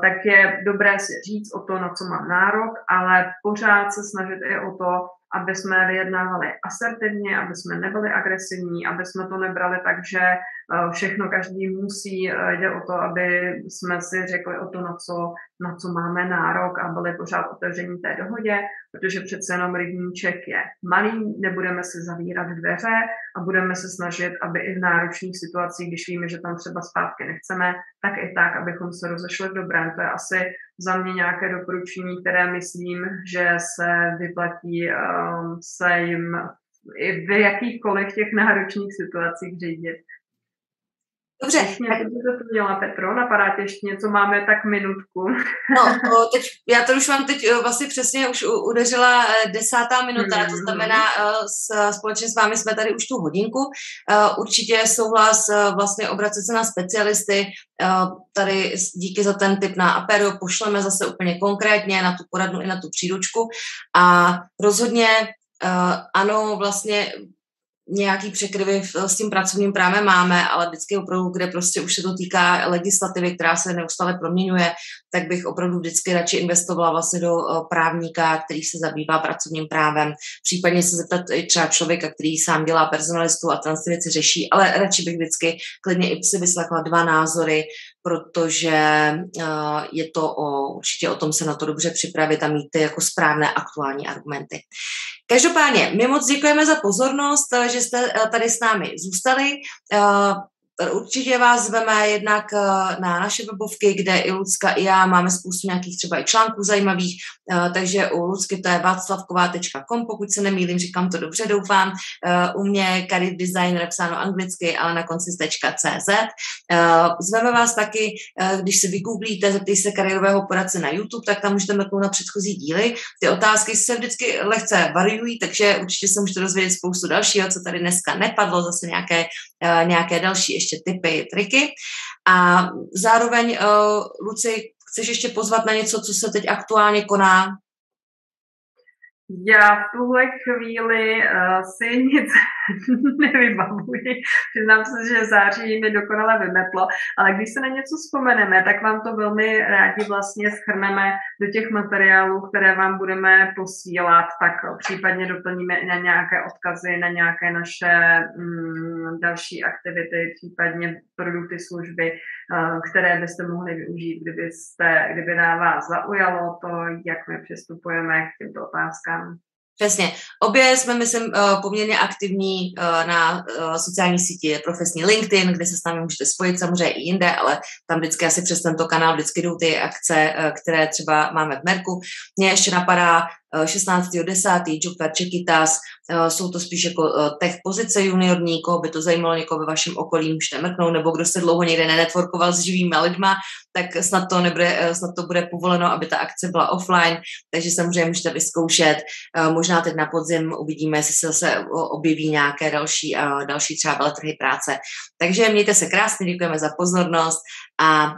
tak je dobré si říct o to, na co mám nárok, ale pořád se snažit i o to, aby jsme vyjednávali asertivně, aby jsme nebyli agresivní, aby jsme to nebrali tak, že všechno každý musí, eh, jde o to, aby jsme si řekli o to, na co, na co máme nárok a byli pořád otevření té dohodě, protože přece jenom rybníček je malý, nebudeme si zavírat dveře a budeme se snažit, aby i v náročných situacích, když víme, že tam třeba zpátky nechceme, tak i tak, abychom se rozešli v dobrém. To je asi za mě nějaké doporučení, které myslím, že se vyplatí um, se jim i v jakýchkoliv těch náročných situacích řídit.
Dobře.
Ještě tak... to měla Petro, napadá tě ještě něco, máme tak minutku.
No, to teď, já to už vám teď eh, vlastně přesně už udeřila eh, desátá minuta, mm-hmm. to znamená eh, s, společně s vámi jsme tady už tu hodinku. Určitě souhlas vlastně obracet se na specialisty, tady díky za ten tip na Aperio pošleme zase úplně konkrétně na tu poradnu i na tu příručku a rozhodně ano, vlastně nějaký překryvy s tím pracovním právem máme, ale vždycky opravdu, kde prostě už se to týká legislativy, která se neustále proměňuje, tak bych opravdu vždycky radši investovala vlastně do eh, právníka, který se zabývá pracovním právem. Případně se zeptat i třeba člověka, který sám dělá personalistu a ten věci řeší, ale radši bych vždycky klidně i si vyslechla dva názory, protože uh, je to o, určitě o tom se na to dobře připravit a mít ty jako správné aktuální argumenty. Každopádně, my moc děkujeme za pozornost, eh, že jste tady s námi zůstali. Určitě vás zveme jednak eh, na naše webovky, kde i Lucka i já máme spoustu nějakých třeba i článků zajímavých, eh, takže u Lucky to je václavková.com, pokud se nemýlím, říkám to dobře, doufám. Eh, u mě Career Design napsáno anglicky, ale na konci .cz. Zveme vás taky, když se vygooglíte, zeptejte se kariérového poradce na YouTube, tak tam můžete mrknout na předchozí díly. Ty otázky se vždycky lehce variují, takže určitě se můžete dozvědět spoustu dalšího, co tady dneska nepadlo, zase nějaké, nějaké další ještě ještě typy, triky. A zároveň, uh, Luci, chceš ještě pozvat na něco, co se teď aktuálně koná
já v tuhle chvíli uh, si nic nevybavuji. Přiznám se, že září mi dokonale vymetlo, ale když se na něco vzpomeneme, tak vám to velmi rádi vlastně schrneme do těch materiálů, které vám budeme posílat, tak případně doplníme i na nějaké odkazy, na nějaké naše mm, další aktivity, případně produkty, služby, uh, které byste mohli využít, kdybyste, kdyby na vás zaujalo to, jak my přistupujeme k těmto otázkám.
Přesně. Obě jsme, myslím, eh, poměrně aktivní eh, na eh, sociální síti profesní LinkedIn, kde se s námi můžete spojit samozřejmě i jinde, ale tam vždycky asi přes tento kanál vždycky jdou ty akce, které třeba máme v Merku. Mně ještě napadá 16.10. Job Čekitas, jsou to spíš jako tech pozice juniorní, koho by to zajímalo, někoho ve vašem okolí můžete mrknout, nebo kdo se dlouho někde nenetworkoval s živými lidma, tak snad to, nebude, snad to bude povoleno, aby ta akce byla offline, takže samozřejmě můžete vyzkoušet. Možná teď na podzim uvidíme, jestli se zase objeví nějaké další, další třeba veletrhy práce. Takže mějte se krásně, děkujeme za pozornost a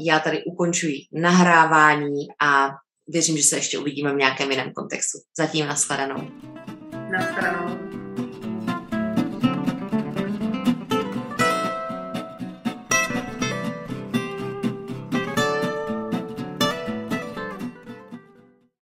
já tady ukončuji nahrávání a věřím, že se ještě uvidíme v nějakém jiném kontextu. Zatím nashledanou.
Nashledanou.